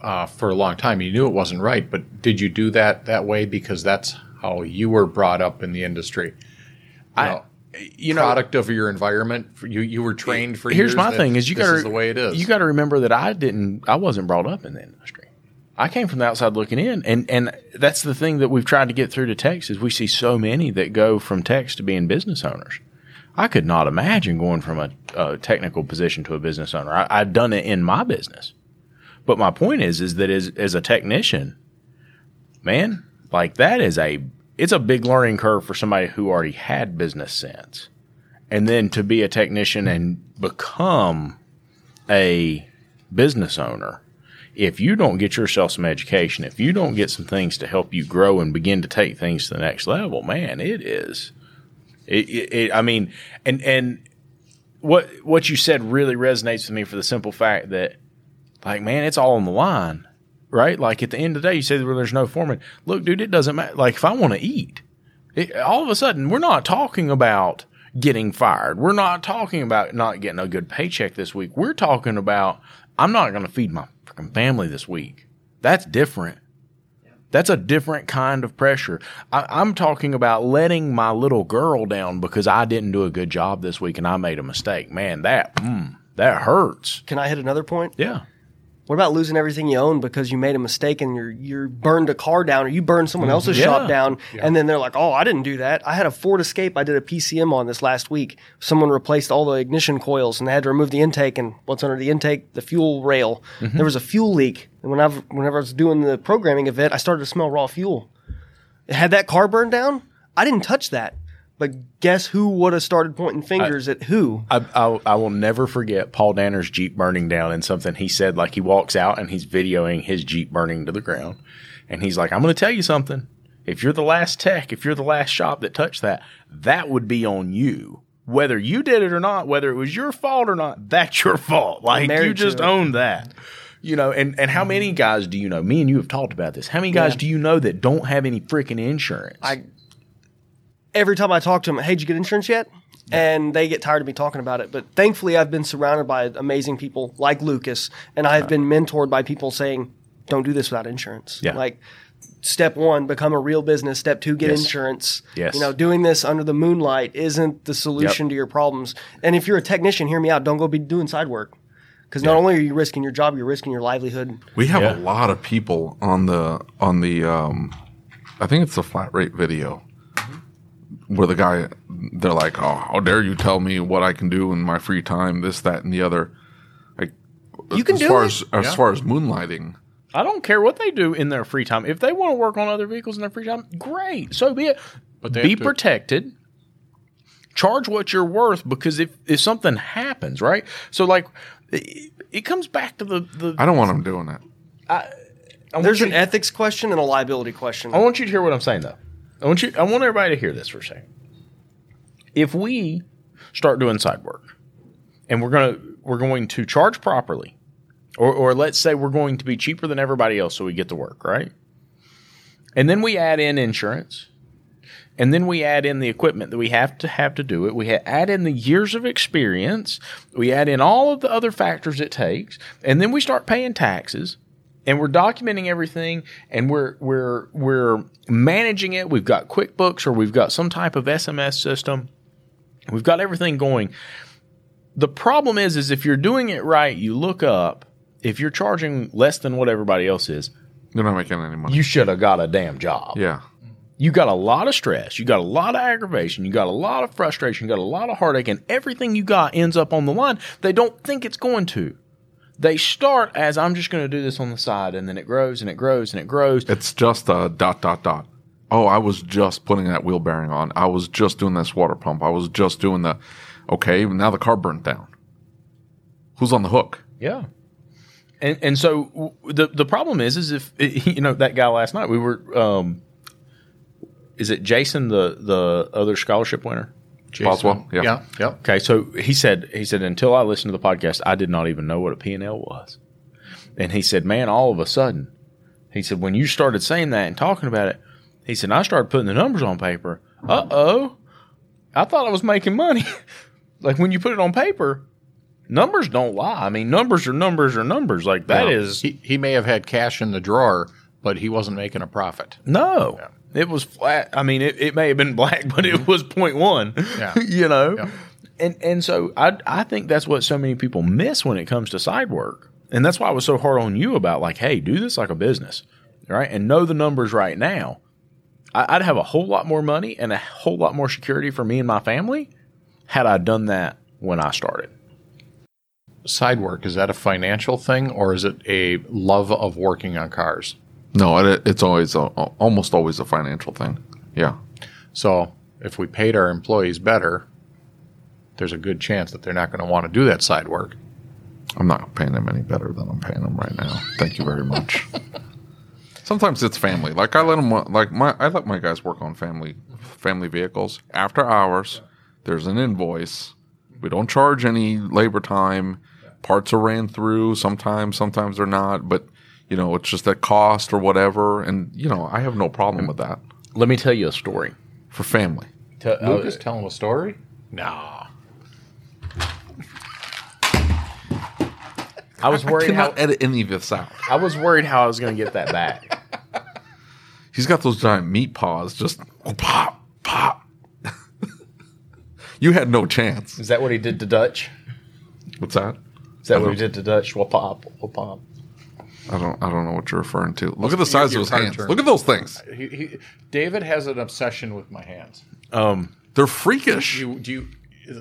uh, for a long time. You knew it wasn't right, but did you do that that way because that's how you were brought up in the industry? You I- know, you know, product of your environment. You you were trained for. here's my thing: is you got to the way it is. You got to remember that I didn't, I wasn't brought up in the industry. I came from the outside looking in, and and that's the thing that we've tried to get through to text is we see so many that go from text to being business owners. I could not imagine going from a, a technical position to a business owner. I, I've done it in my business, but my point is, is that as as a technician, man, like that is a it's a big learning curve for somebody who already had business sense and then to be a technician and become a business owner if you don't get yourself some education if you don't get some things to help you grow and begin to take things to the next level man it is it, it, it i mean and and what what you said really resonates with me for the simple fact that like man it's all on the line right? Like at the end of the day you say well, there's no foreman look dude it doesn't matter. Like if i want to eat all of a sudden we're not talking about getting fired. We're not talking about not getting a good paycheck this week. We're talking about i'm not going to feed my freaking family this week. That's different that's a different kind of pressure. I, am talking about letting my little girl down because I didn't do a good job this week and I made a mistake. Man, that mm, that hurts. Can I hit another point? Yeah. What about losing everything you own because you made a mistake and you're you burned a car down or you burned someone mm-hmm. else's Yeah. shop down and then they're like, "Oh, I didn't do that. I had a Ford Escape. I did a PCM on this last week. Someone replaced all the ignition coils and they had to remove the intake and what's under the intake, the fuel rail. Mm-hmm. There was a fuel leak. And when I whenever I was doing the programming event, I started to smell raw fuel. Had that car burned down? I didn't touch that. But guess who would have started pointing fingers at who? I, I, I will never forget Paul Danner's Jeep burning down and something he said, like he walks out and he's videoing his Jeep burning to the ground. And he's like, I'm going to tell you something. If you're the last tech, if you're the last shop that touched that, that would be on you. Whether you did it or not, whether it was your fault or not, that's your fault. Like you just own that. You know, and, and how many guys do you know? Me and you have talked about this. How many guys Yeah. do you know that don't have any freaking insurance? I every time I talk to them, hey, did you get insurance yet? And they get tired of me talking about it. But thankfully, I've been surrounded by amazing people like Lucas, and I've been mentored by people saying, "Don't do this without insurance." Yeah. Like step one, become a real business. Step two, get Yes. insurance. Yes. You know, doing this under the moonlight isn't the solution Yep. to your problems. And if you're a technician, hear me out. Don't go be doing side work. Because not only are you risking your job, you're risking your livelihood. We have Yeah. a lot of people on the on the um, I think it's the flat rate video where the guy they're like, "Oh, how dare you tell me what I can do in my free time? This, that, and the other." Like, You can as do far it. as as Yeah. far as moonlighting. I don't care what they do in their free time. If they want to work on other vehicles in their free time, great. So be it. But they be have to- protected. Charge what you're worth because if, if something happens, right? So like it, it comes back to the the I don't want them doing that. I want There's you- an ethics question and a liability question. I want you to hear what I'm saying though. I want you I want everybody to hear this for a second. If we start doing side work and we're gonna we're going to charge properly, or or let's say we're going to be cheaper than everybody else so we get to work, right? And then we add in insurance. And then we add in the equipment that we have to have to do it. We add in the years of experience. We add in all of the other factors it takes, and then we start paying taxes and we're documenting everything and we're we're we're managing it. We've got QuickBooks or we've got some type of SMS system. We've got everything going. The problem is is if you're doing it right, you look up, if you're charging less than what everybody else is, They're not making any money. you should have got a damn job. yeah, You got a lot of stress, you got a lot of aggravation, you got a lot of frustration, you got a lot of heartache, and everything you got ends up on the line. They don't think it's going to. They start as I'm just going to do this on the side, and then it grows and it grows and it grows. it's just a dot dot dot. Oh, I was just putting that wheel bearing on. I was just doing this water pump. I was just doing the. Okay, now the car burnt down. Who's on the hook? Yeah. And and so w- the the problem is is if you know that guy last night we were um is it Jason the the other scholarship winner? Jason. Boswell, yeah. yeah, yeah. Okay, so he said he said until I listened to the podcast I did not even know what a P&L was. And he said, "Man, all of a sudden." He said when you started saying that and talking about it, he said I started putting the numbers on paper. Uh-oh. I thought I was making money. like when you put it on paper, numbers don't lie. I mean, numbers are numbers are numbers. Like that Yeah. is He, he may have had cash in the drawer, but he wasn't making a profit. No, it was flat. I mean, it, it may have been black, but it mm-hmm. was point one. Yeah. you know, Yeah. and and so I I think that's what so many people miss when it comes to side work, and that's why I was so hard on you about like, hey, do this like a business, right, and know the numbers right now. I, I'd have a whole lot more money and a whole lot more security for me and my family had I done that when I started. Side work, is that a financial thing or is it a love of working on cars? No, it, it's always a, almost always a financial thing. Yeah, So if we paid our employees better, there's a good chance that they're not going to want to do that side work. I'm not paying them any better than I'm paying them right now. Thank you very much. Sometimes it's family. Like I let them like my I let my guys work on family family vehicles after hours. There's an invoice. We don't charge any labor time. Parts are ran through. Sometimes, sometimes they're not. But you know, it's just that cost or whatever. And you know, I have no problem with that Let me tell you a story. for family. To, uh, Lucas, tell him a story. No. I was I worried how cannot edit any of this out. I was worried how I was going to get that back. He's got those giant meat paws, just pop, pop. you had no chance. Is that what he did to Dutch? What's that? Is that what he did to Dutch? Well, pop, well, pop. I don't. I don't know what you're referring to. Look at the size of his hands. turn. Look at those things. He, he, David has an obsession with my hands. Um, They're freakish. Do you, do you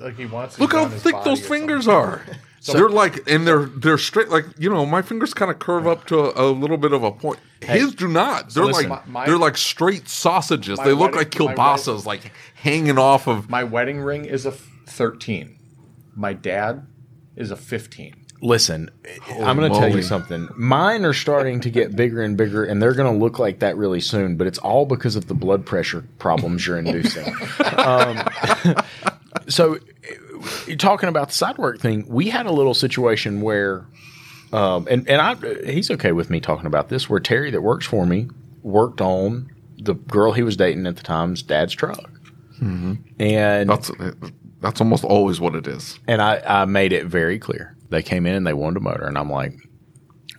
like he wants? Look how thick those fingers something? are. they're like, and they're they're straight. Like you know, my fingers kind of curve up to a, a little bit of a point. His do not. They're listen, like my- they're like straight sausages. They look wedding- like kielbasa's, like hanging off of. My wedding ring is a f- thirteen. My dad is a fifteen. Listen, I'm going to tell you something. Mine are starting to get bigger and bigger, and they're going to look like that really soon. But it's all because of the blood pressure problems you're inducing. um, so, talking about the side work thing. We had a little situation where, um, and and I, he's okay with me talking about this. Where Terry, that works for me, worked on the girl he was dating at the time's dad's truck, and That's that's almost always what it is. and I, I made it very clear. They came in and they wanted a motor, and I'm like,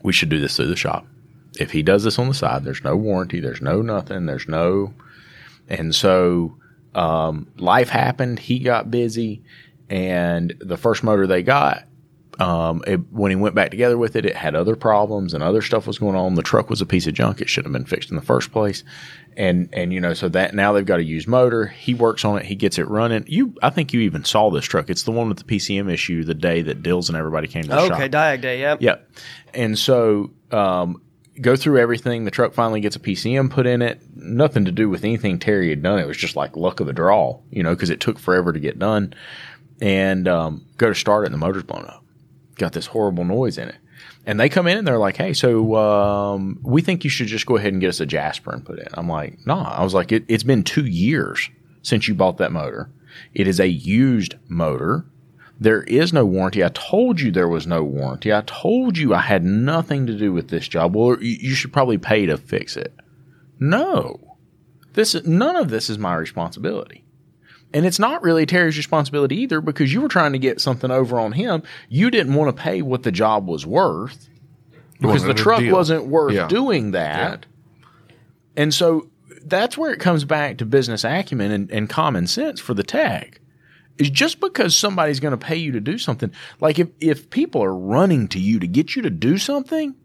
we should do this through the shop. If he does this on the side, there's no warranty, there's no nothing, there's no. And so um, life happened. He got busy, and the first motor they got, um, it, when he went back together with it, it had other problems and other stuff was going on. The truck was a piece of junk. It should have been fixed in the first place. And, and, you know, so that now they've got a used motor. He works on it. He gets it running. You, I think you even saw this truck. It's the one with the PCM issue the day that Dills and everybody came to the shop. Okay, Diag Day, yep. Yep. And so um, go through everything. The truck finally gets a PCM put in it. Nothing to do with anything Terry had done. It was just like luck of the draw, you know, because it took forever to get done. And um, go to start it, and the motor's blown up. Got this horrible noise in it. And they come in and they're like, "Hey, so um, we think you should just go ahead and get us a Jasper and put it." in. I'm like, "No." I was like, it, "It's been two years since you bought that motor. It is a used motor. There is no warranty. I told you there was no warranty. I told you I had nothing to do with this job. Well, you, you should probably pay to fix it. No, this none of this is my responsibility. And it's not really Terry's responsibility either because you were trying to get something over on him. You didn't want to pay what the job was worth because the truck deal. wasn't worth Yeah. doing that. And so that's where it comes back to business acumen and, and common sense for the tech. Is just because somebody's going to pay you to do something, like if, if people are running to you to get you to do something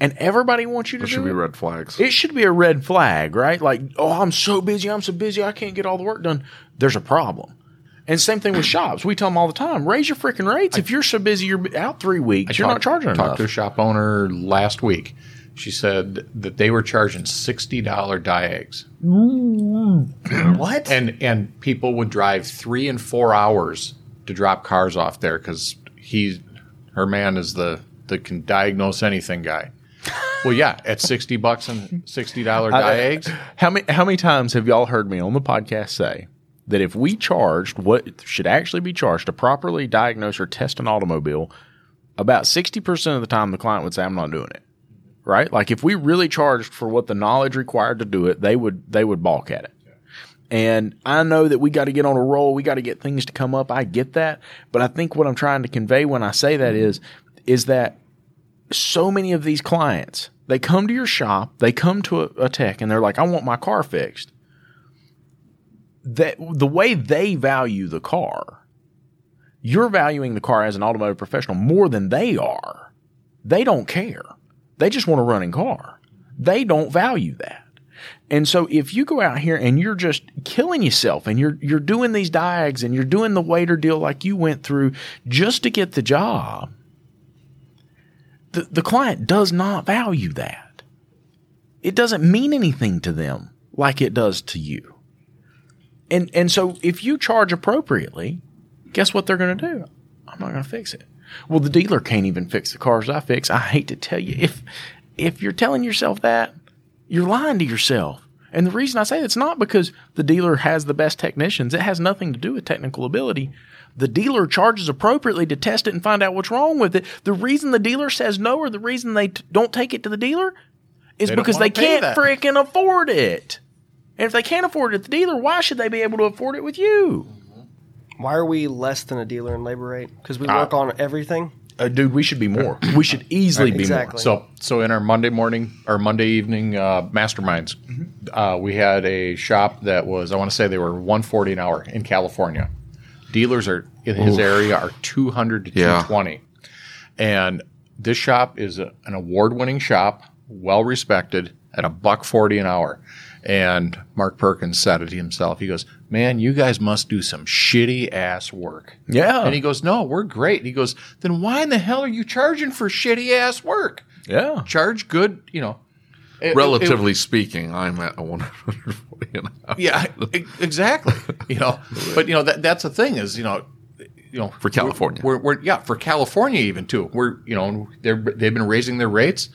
and everybody wants you to do should be it, red flags. it should be a red flag, right? Like, oh, I'm so busy, I'm so busy, I can't get all the work done. There's a problem. And same thing with shops. We tell them all the time, raise your freaking rates. if you're so busy, you're out three weeks, you're not Talked- charging talked enough. to a shop owner last week. She said that they were charging sixty dollar diags. Mm. what? and and people would drive three and four hours to drop cars off there because he's her man is the the can diagnose anything guy. Well, yeah, at sixty bucks and sixty dollar diags, How many how many times have y'all heard me on the podcast say that if we charged what should actually be charged to properly diagnose or test an automobile, about sixty percent of the time the client would say, "I'm not doing it." Right? Like if we really charged for what the knowledge required to do it, they would they would balk at it. And I know that we got to get on a roll. We got to get things to come up. I get that. But I think what I'm trying to convey when I say that is, is that so many of these clients, they come to your shop, they come to a, a tech and they're like, I want my car fixed. That the way they value the car, you're valuing the car as an automotive professional more than they are. They don't care. They just want a running car. They don't value that. And so if you go out here and you're just killing yourself and you're you're doing these diags and you're doing the waiter deal like you went through just to get the job, the, the client does not value that. It doesn't mean anything to them like it does to you. And and so if you charge appropriately, guess what they're going to do? I'm not going to fix it. Well, the dealer can't even fix the cars I fix. I hate to tell you, if if you're telling yourself that, you're lying to yourself. And the reason I say it's not because the dealer has the best technicians. It has nothing to do with technical ability. The dealer charges appropriately to test it and find out what's wrong with it. The reason the dealer says no or the reason they t- don't take it to the dealer is They because they can't that. freaking afford it. And if they can't afford it at the dealer, why should they be able to afford it with you? Why are we less than a dealer in labor rate? Because we Uh, work on everything. Uh, dude, we should be more. We should easily be Exactly. So, so in our Monday morning or Monday evening uh, masterminds, uh, we had a shop that was I want to say they were 140 an hour in California. Dealers are in his area are 200 to Yeah. 220, and this shop is a, an award-winning shop, well respected at a buck 40 an hour. And Mark Perkins said it himself. He goes, "Man, you guys must do some shitty ass work." Yeah. And he goes, "No, we're great." And He goes, "Then why in the hell are you charging for shitty ass work?" yeah. charge good, you know. it- it- Relatively speaking, I'm at a 140 an hour. yeah, exactly. You know, but you know that that's the thing is you know, you know For California. we're, we're, yeah for California even too. We're you know they're they've been raising their rates,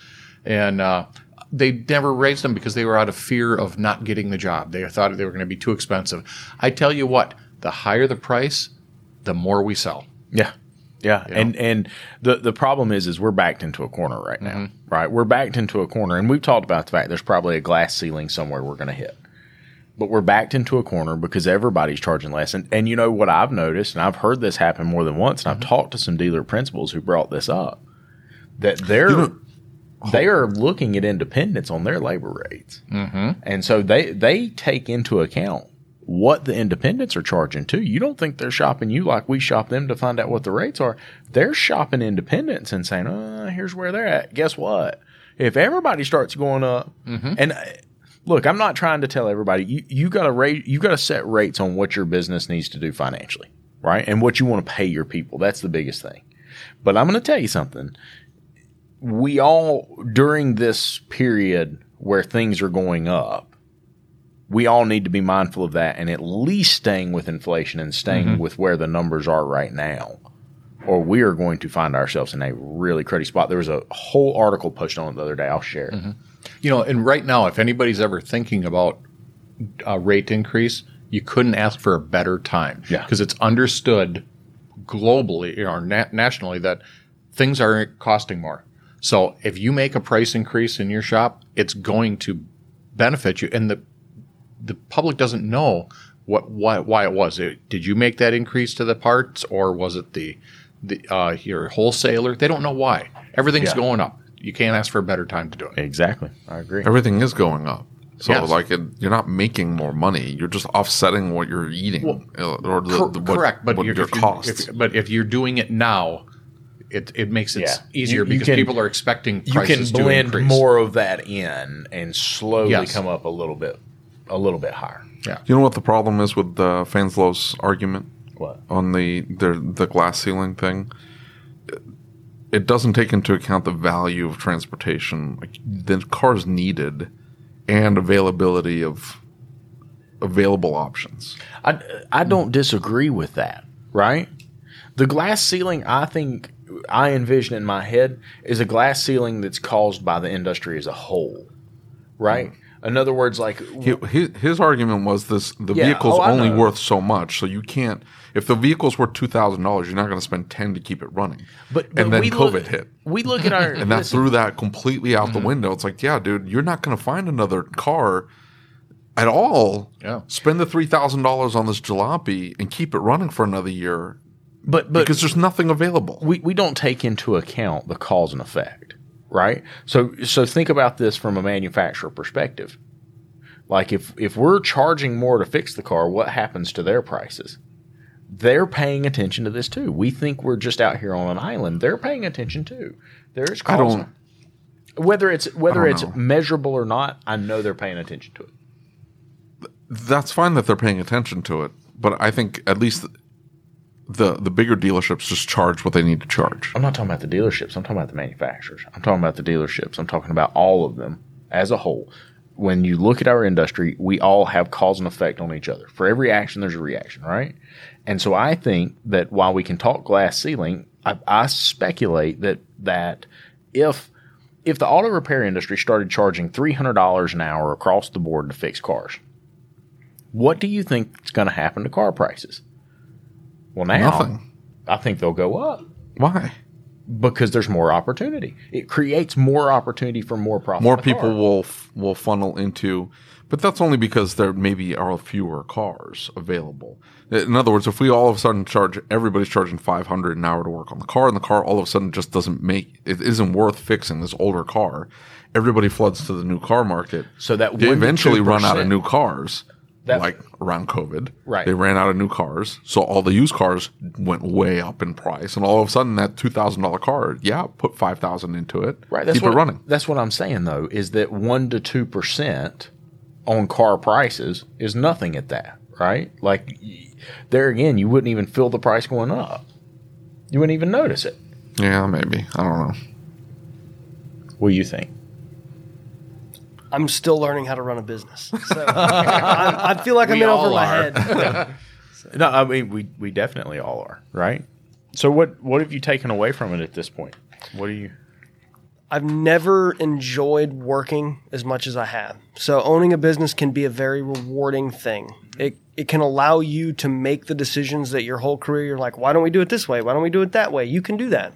and uh, they never raised them because they were out of fear of not getting the job. They thought they were going to be too expensive. I tell you what, the higher the price, the more we sell. Yeah. Yeah. And and the the problem is is we're backed into a corner right now. Right? We're backed into a corner and we've talked about the fact there's probably a glass ceiling somewhere we're gonna hit. But we're backed into a corner because everybody's charging less. And and you know what I've noticed, and I've heard this happen more than once, and I've talked to some dealer principals who brought this up. That they're they are looking at independents on their labor rates. Mm-hmm. And so they they take into account what the independents are charging too. You don't think they're shopping you like we shop them to find out what the rates are. They're shopping independents and saying, uh, here's where they're at. Guess what? If everybody starts going up, and uh, look, I'm not trying to tell everybody you you got to rate you got to set rates on what your business needs to do financially, right? And what you want to pay your people. That's the biggest thing. But I'm going to tell you something. We all during this period where things are going up, we all need to be mindful of that and at least staying with inflation and staying mm-hmm. with where the numbers are right now. Or we are going to find ourselves in a really cruddy spot. There was a whole article posted on it the other day. I'll share it. You know, and right now, if anybody's ever thinking about a rate increase, you couldn't ask for a better time. Yeah. Because it's understood globally or na- nationally that things are costing more. So if you make a price increase in your shop, it's going to benefit you. And the the public doesn't know what why, why it was. It, did you make that increase to the parts, or was it the the uh, your wholesaler? They don't know why. Everything's Yeah. going up. You can't ask for a better time to do it. Exactly. I agree. Everything is going up. So, Yes. like, it, you're not making more money. You're just offsetting what you're eating uh, or the, Cor- the- what, correct, but what you're, your if you're- costs. if- but if you're doing it now, it it makes it Yeah. easier You- you because can- people are expecting You can prices to blend increase. more of that in and slowly Yes. come up a little bit, a little bit higher. Yeah, you know what the problem is with the Fanslow's argument What? on the their, the glass ceiling thing? It doesn't take into account the value of transportation, like the cars needed, and availability of available options. I, I don't disagree with that, right? The glass ceiling, I think, I envision in my head is a glass ceiling that's caused by the industry as a whole, right? In other words, like He- His, his argument was this: the Yeah, vehicle's oh, only know. worth so much, so you can't. If the vehicle's worth two thousand dollars, you're not going to spend ten to keep it running. but, but and then we COVID look, hit, We look at our and that listen, threw that completely out Mm-hmm. the window. It's like, yeah, dude, you're not going to find another car at all. Yeah. spend the three thousand dollars on this jalopy and keep it running for another year but but because there's nothing available. we, we don't take into account the cause and effect, right? So so think about this from a manufacturer perspective. Like if if we're charging more to fix the car, what happens to their prices? They're paying attention to this too. We think we're just out here on an island. They're paying attention too. There's I don't. whether it's whether it's know. measurable or not, I know they're paying attention to it. That's fine that they're paying attention to it, but I think at least the the bigger dealerships just charge what they need to charge. I'm not talking about the dealerships. I'm talking about the manufacturers. I'm talking about the dealerships. I'm talking about all of them as a whole. when you look at our industry, we all have cause and effect on each other. For every action, there's a reaction, right? And so I think that while we can talk glass ceiling, I, I speculate that that if if the auto repair industry started charging three hundred dollars an hour across the board to fix cars, what do you think is going to happen to car prices? Well, now Nothing. I think they'll go up Why? because there's more opportunity. It creates more opportunity for more profit. More people will f- will funnel into, but that's only because there maybe are fewer cars available. In other words, if we all of a sudden charge everybody's charging five hundred an hour to work on the car, and the car all of a sudden just doesn't make it isn't worth fixing this older car. Everybody floods to the new car market. So that they eventually run out of new cars. That- like around COVID, Right. They ran out of new cars, so all the used cars went way up in price, and all of a sudden that two thousand dollar car, yeah, put five thousand into it, Right. That's keep what, it running. That's what I'm saying though, is that one to two percent on car prices is nothing at that, right? Like there again, you wouldn't even feel the price going up. You wouldn't even notice it. Yeah, maybe. I don't know. What do you think? I'm still learning how to run a business. So I, I feel like I'm We in over all my are. head. No, I mean we we definitely all are, right? So what what have you taken away from it at this point? What do you I've never enjoyed working as much as I have. So owning a business can be a very rewarding thing. It it can allow you to make the decisions that your whole career you're like, why don't we do it this way? Why don't we do it that way? You can do that.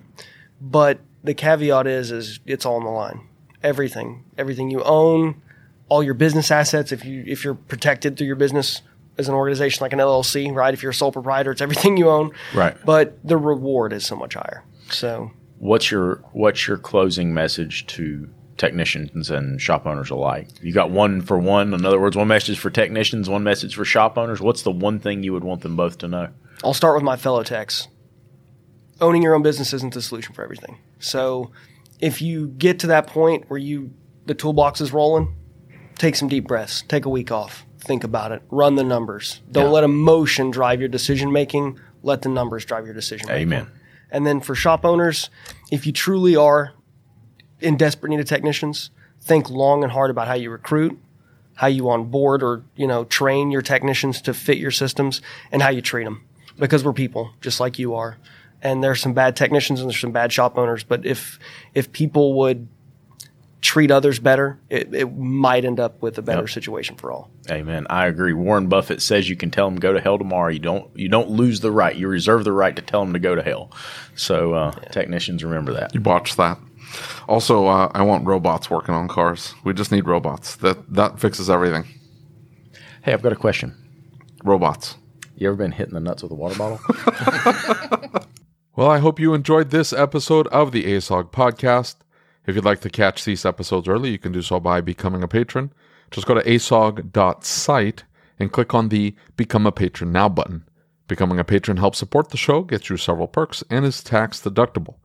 But the caveat is is it's all on the line. Everything. Everything you own, all your business assets, if you if you're protected through your business as an organization like an LLC, right? If you're a sole proprietor, it's everything you own. Right. But the reward is so much higher. So what's your what's your closing message to technicians and shop owners alike? You got one for one. In other words, one message for technicians, one message for shop owners. What's the one thing you would want them both to know? I'll start with my fellow techs. Owning your own business isn't the solution for everything. So if you get to that point where you the toolbox is rolling, take some deep breaths, take a week off, think about it, run the numbers. Don't Yeah. let emotion drive your decision making. Let the numbers drive your decision making. Amen. And then for shop owners, if you truly are in desperate need of technicians, think long and hard about how you recruit, how you onboard or you know train your technicians to fit your systems, and how you treat them. Because we're people, just like you are. And there's some bad technicians and there's some bad shop owners. But if if people would treat others better, it, it might end up with a better Yep. situation for all. Amen. I agree. Warren Buffett says you can tell them go to hell tomorrow. You don't. You don't lose the right. You reserve the right to tell them to go to hell. So uh, technicians, remember that. You watch that. Also, uh, I want robots working on cars. We just need robots. That that fixes everything. Hey, I've got a question. Robots. You ever been hitting the nuts with a water bottle? Well, I hope you enjoyed this episode of the ASOG podcast. If you'd like to catch these episodes early, you can do so by becoming a patron. Just go to asog.site and click on the Become a Patron Now button. Becoming a patron helps support the show, gets you several perks, and is tax deductible.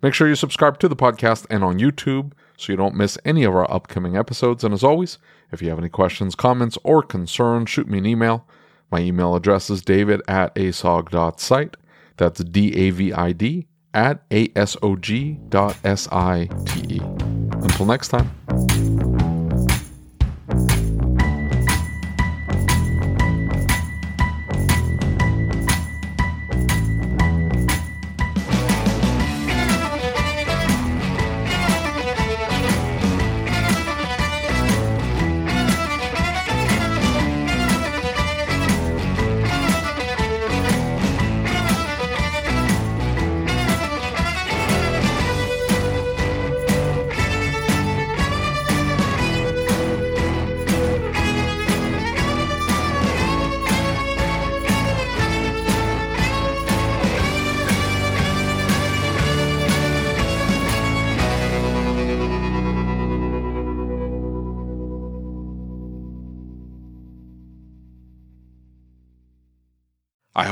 Make sure you subscribe to the podcast and on YouTube so you don't miss any of our upcoming episodes. And as always, if you have any questions, comments, or concerns, shoot me an email. My email address is david at asog.site. That's D A V I D at A S O G dot S I T E. Until next time.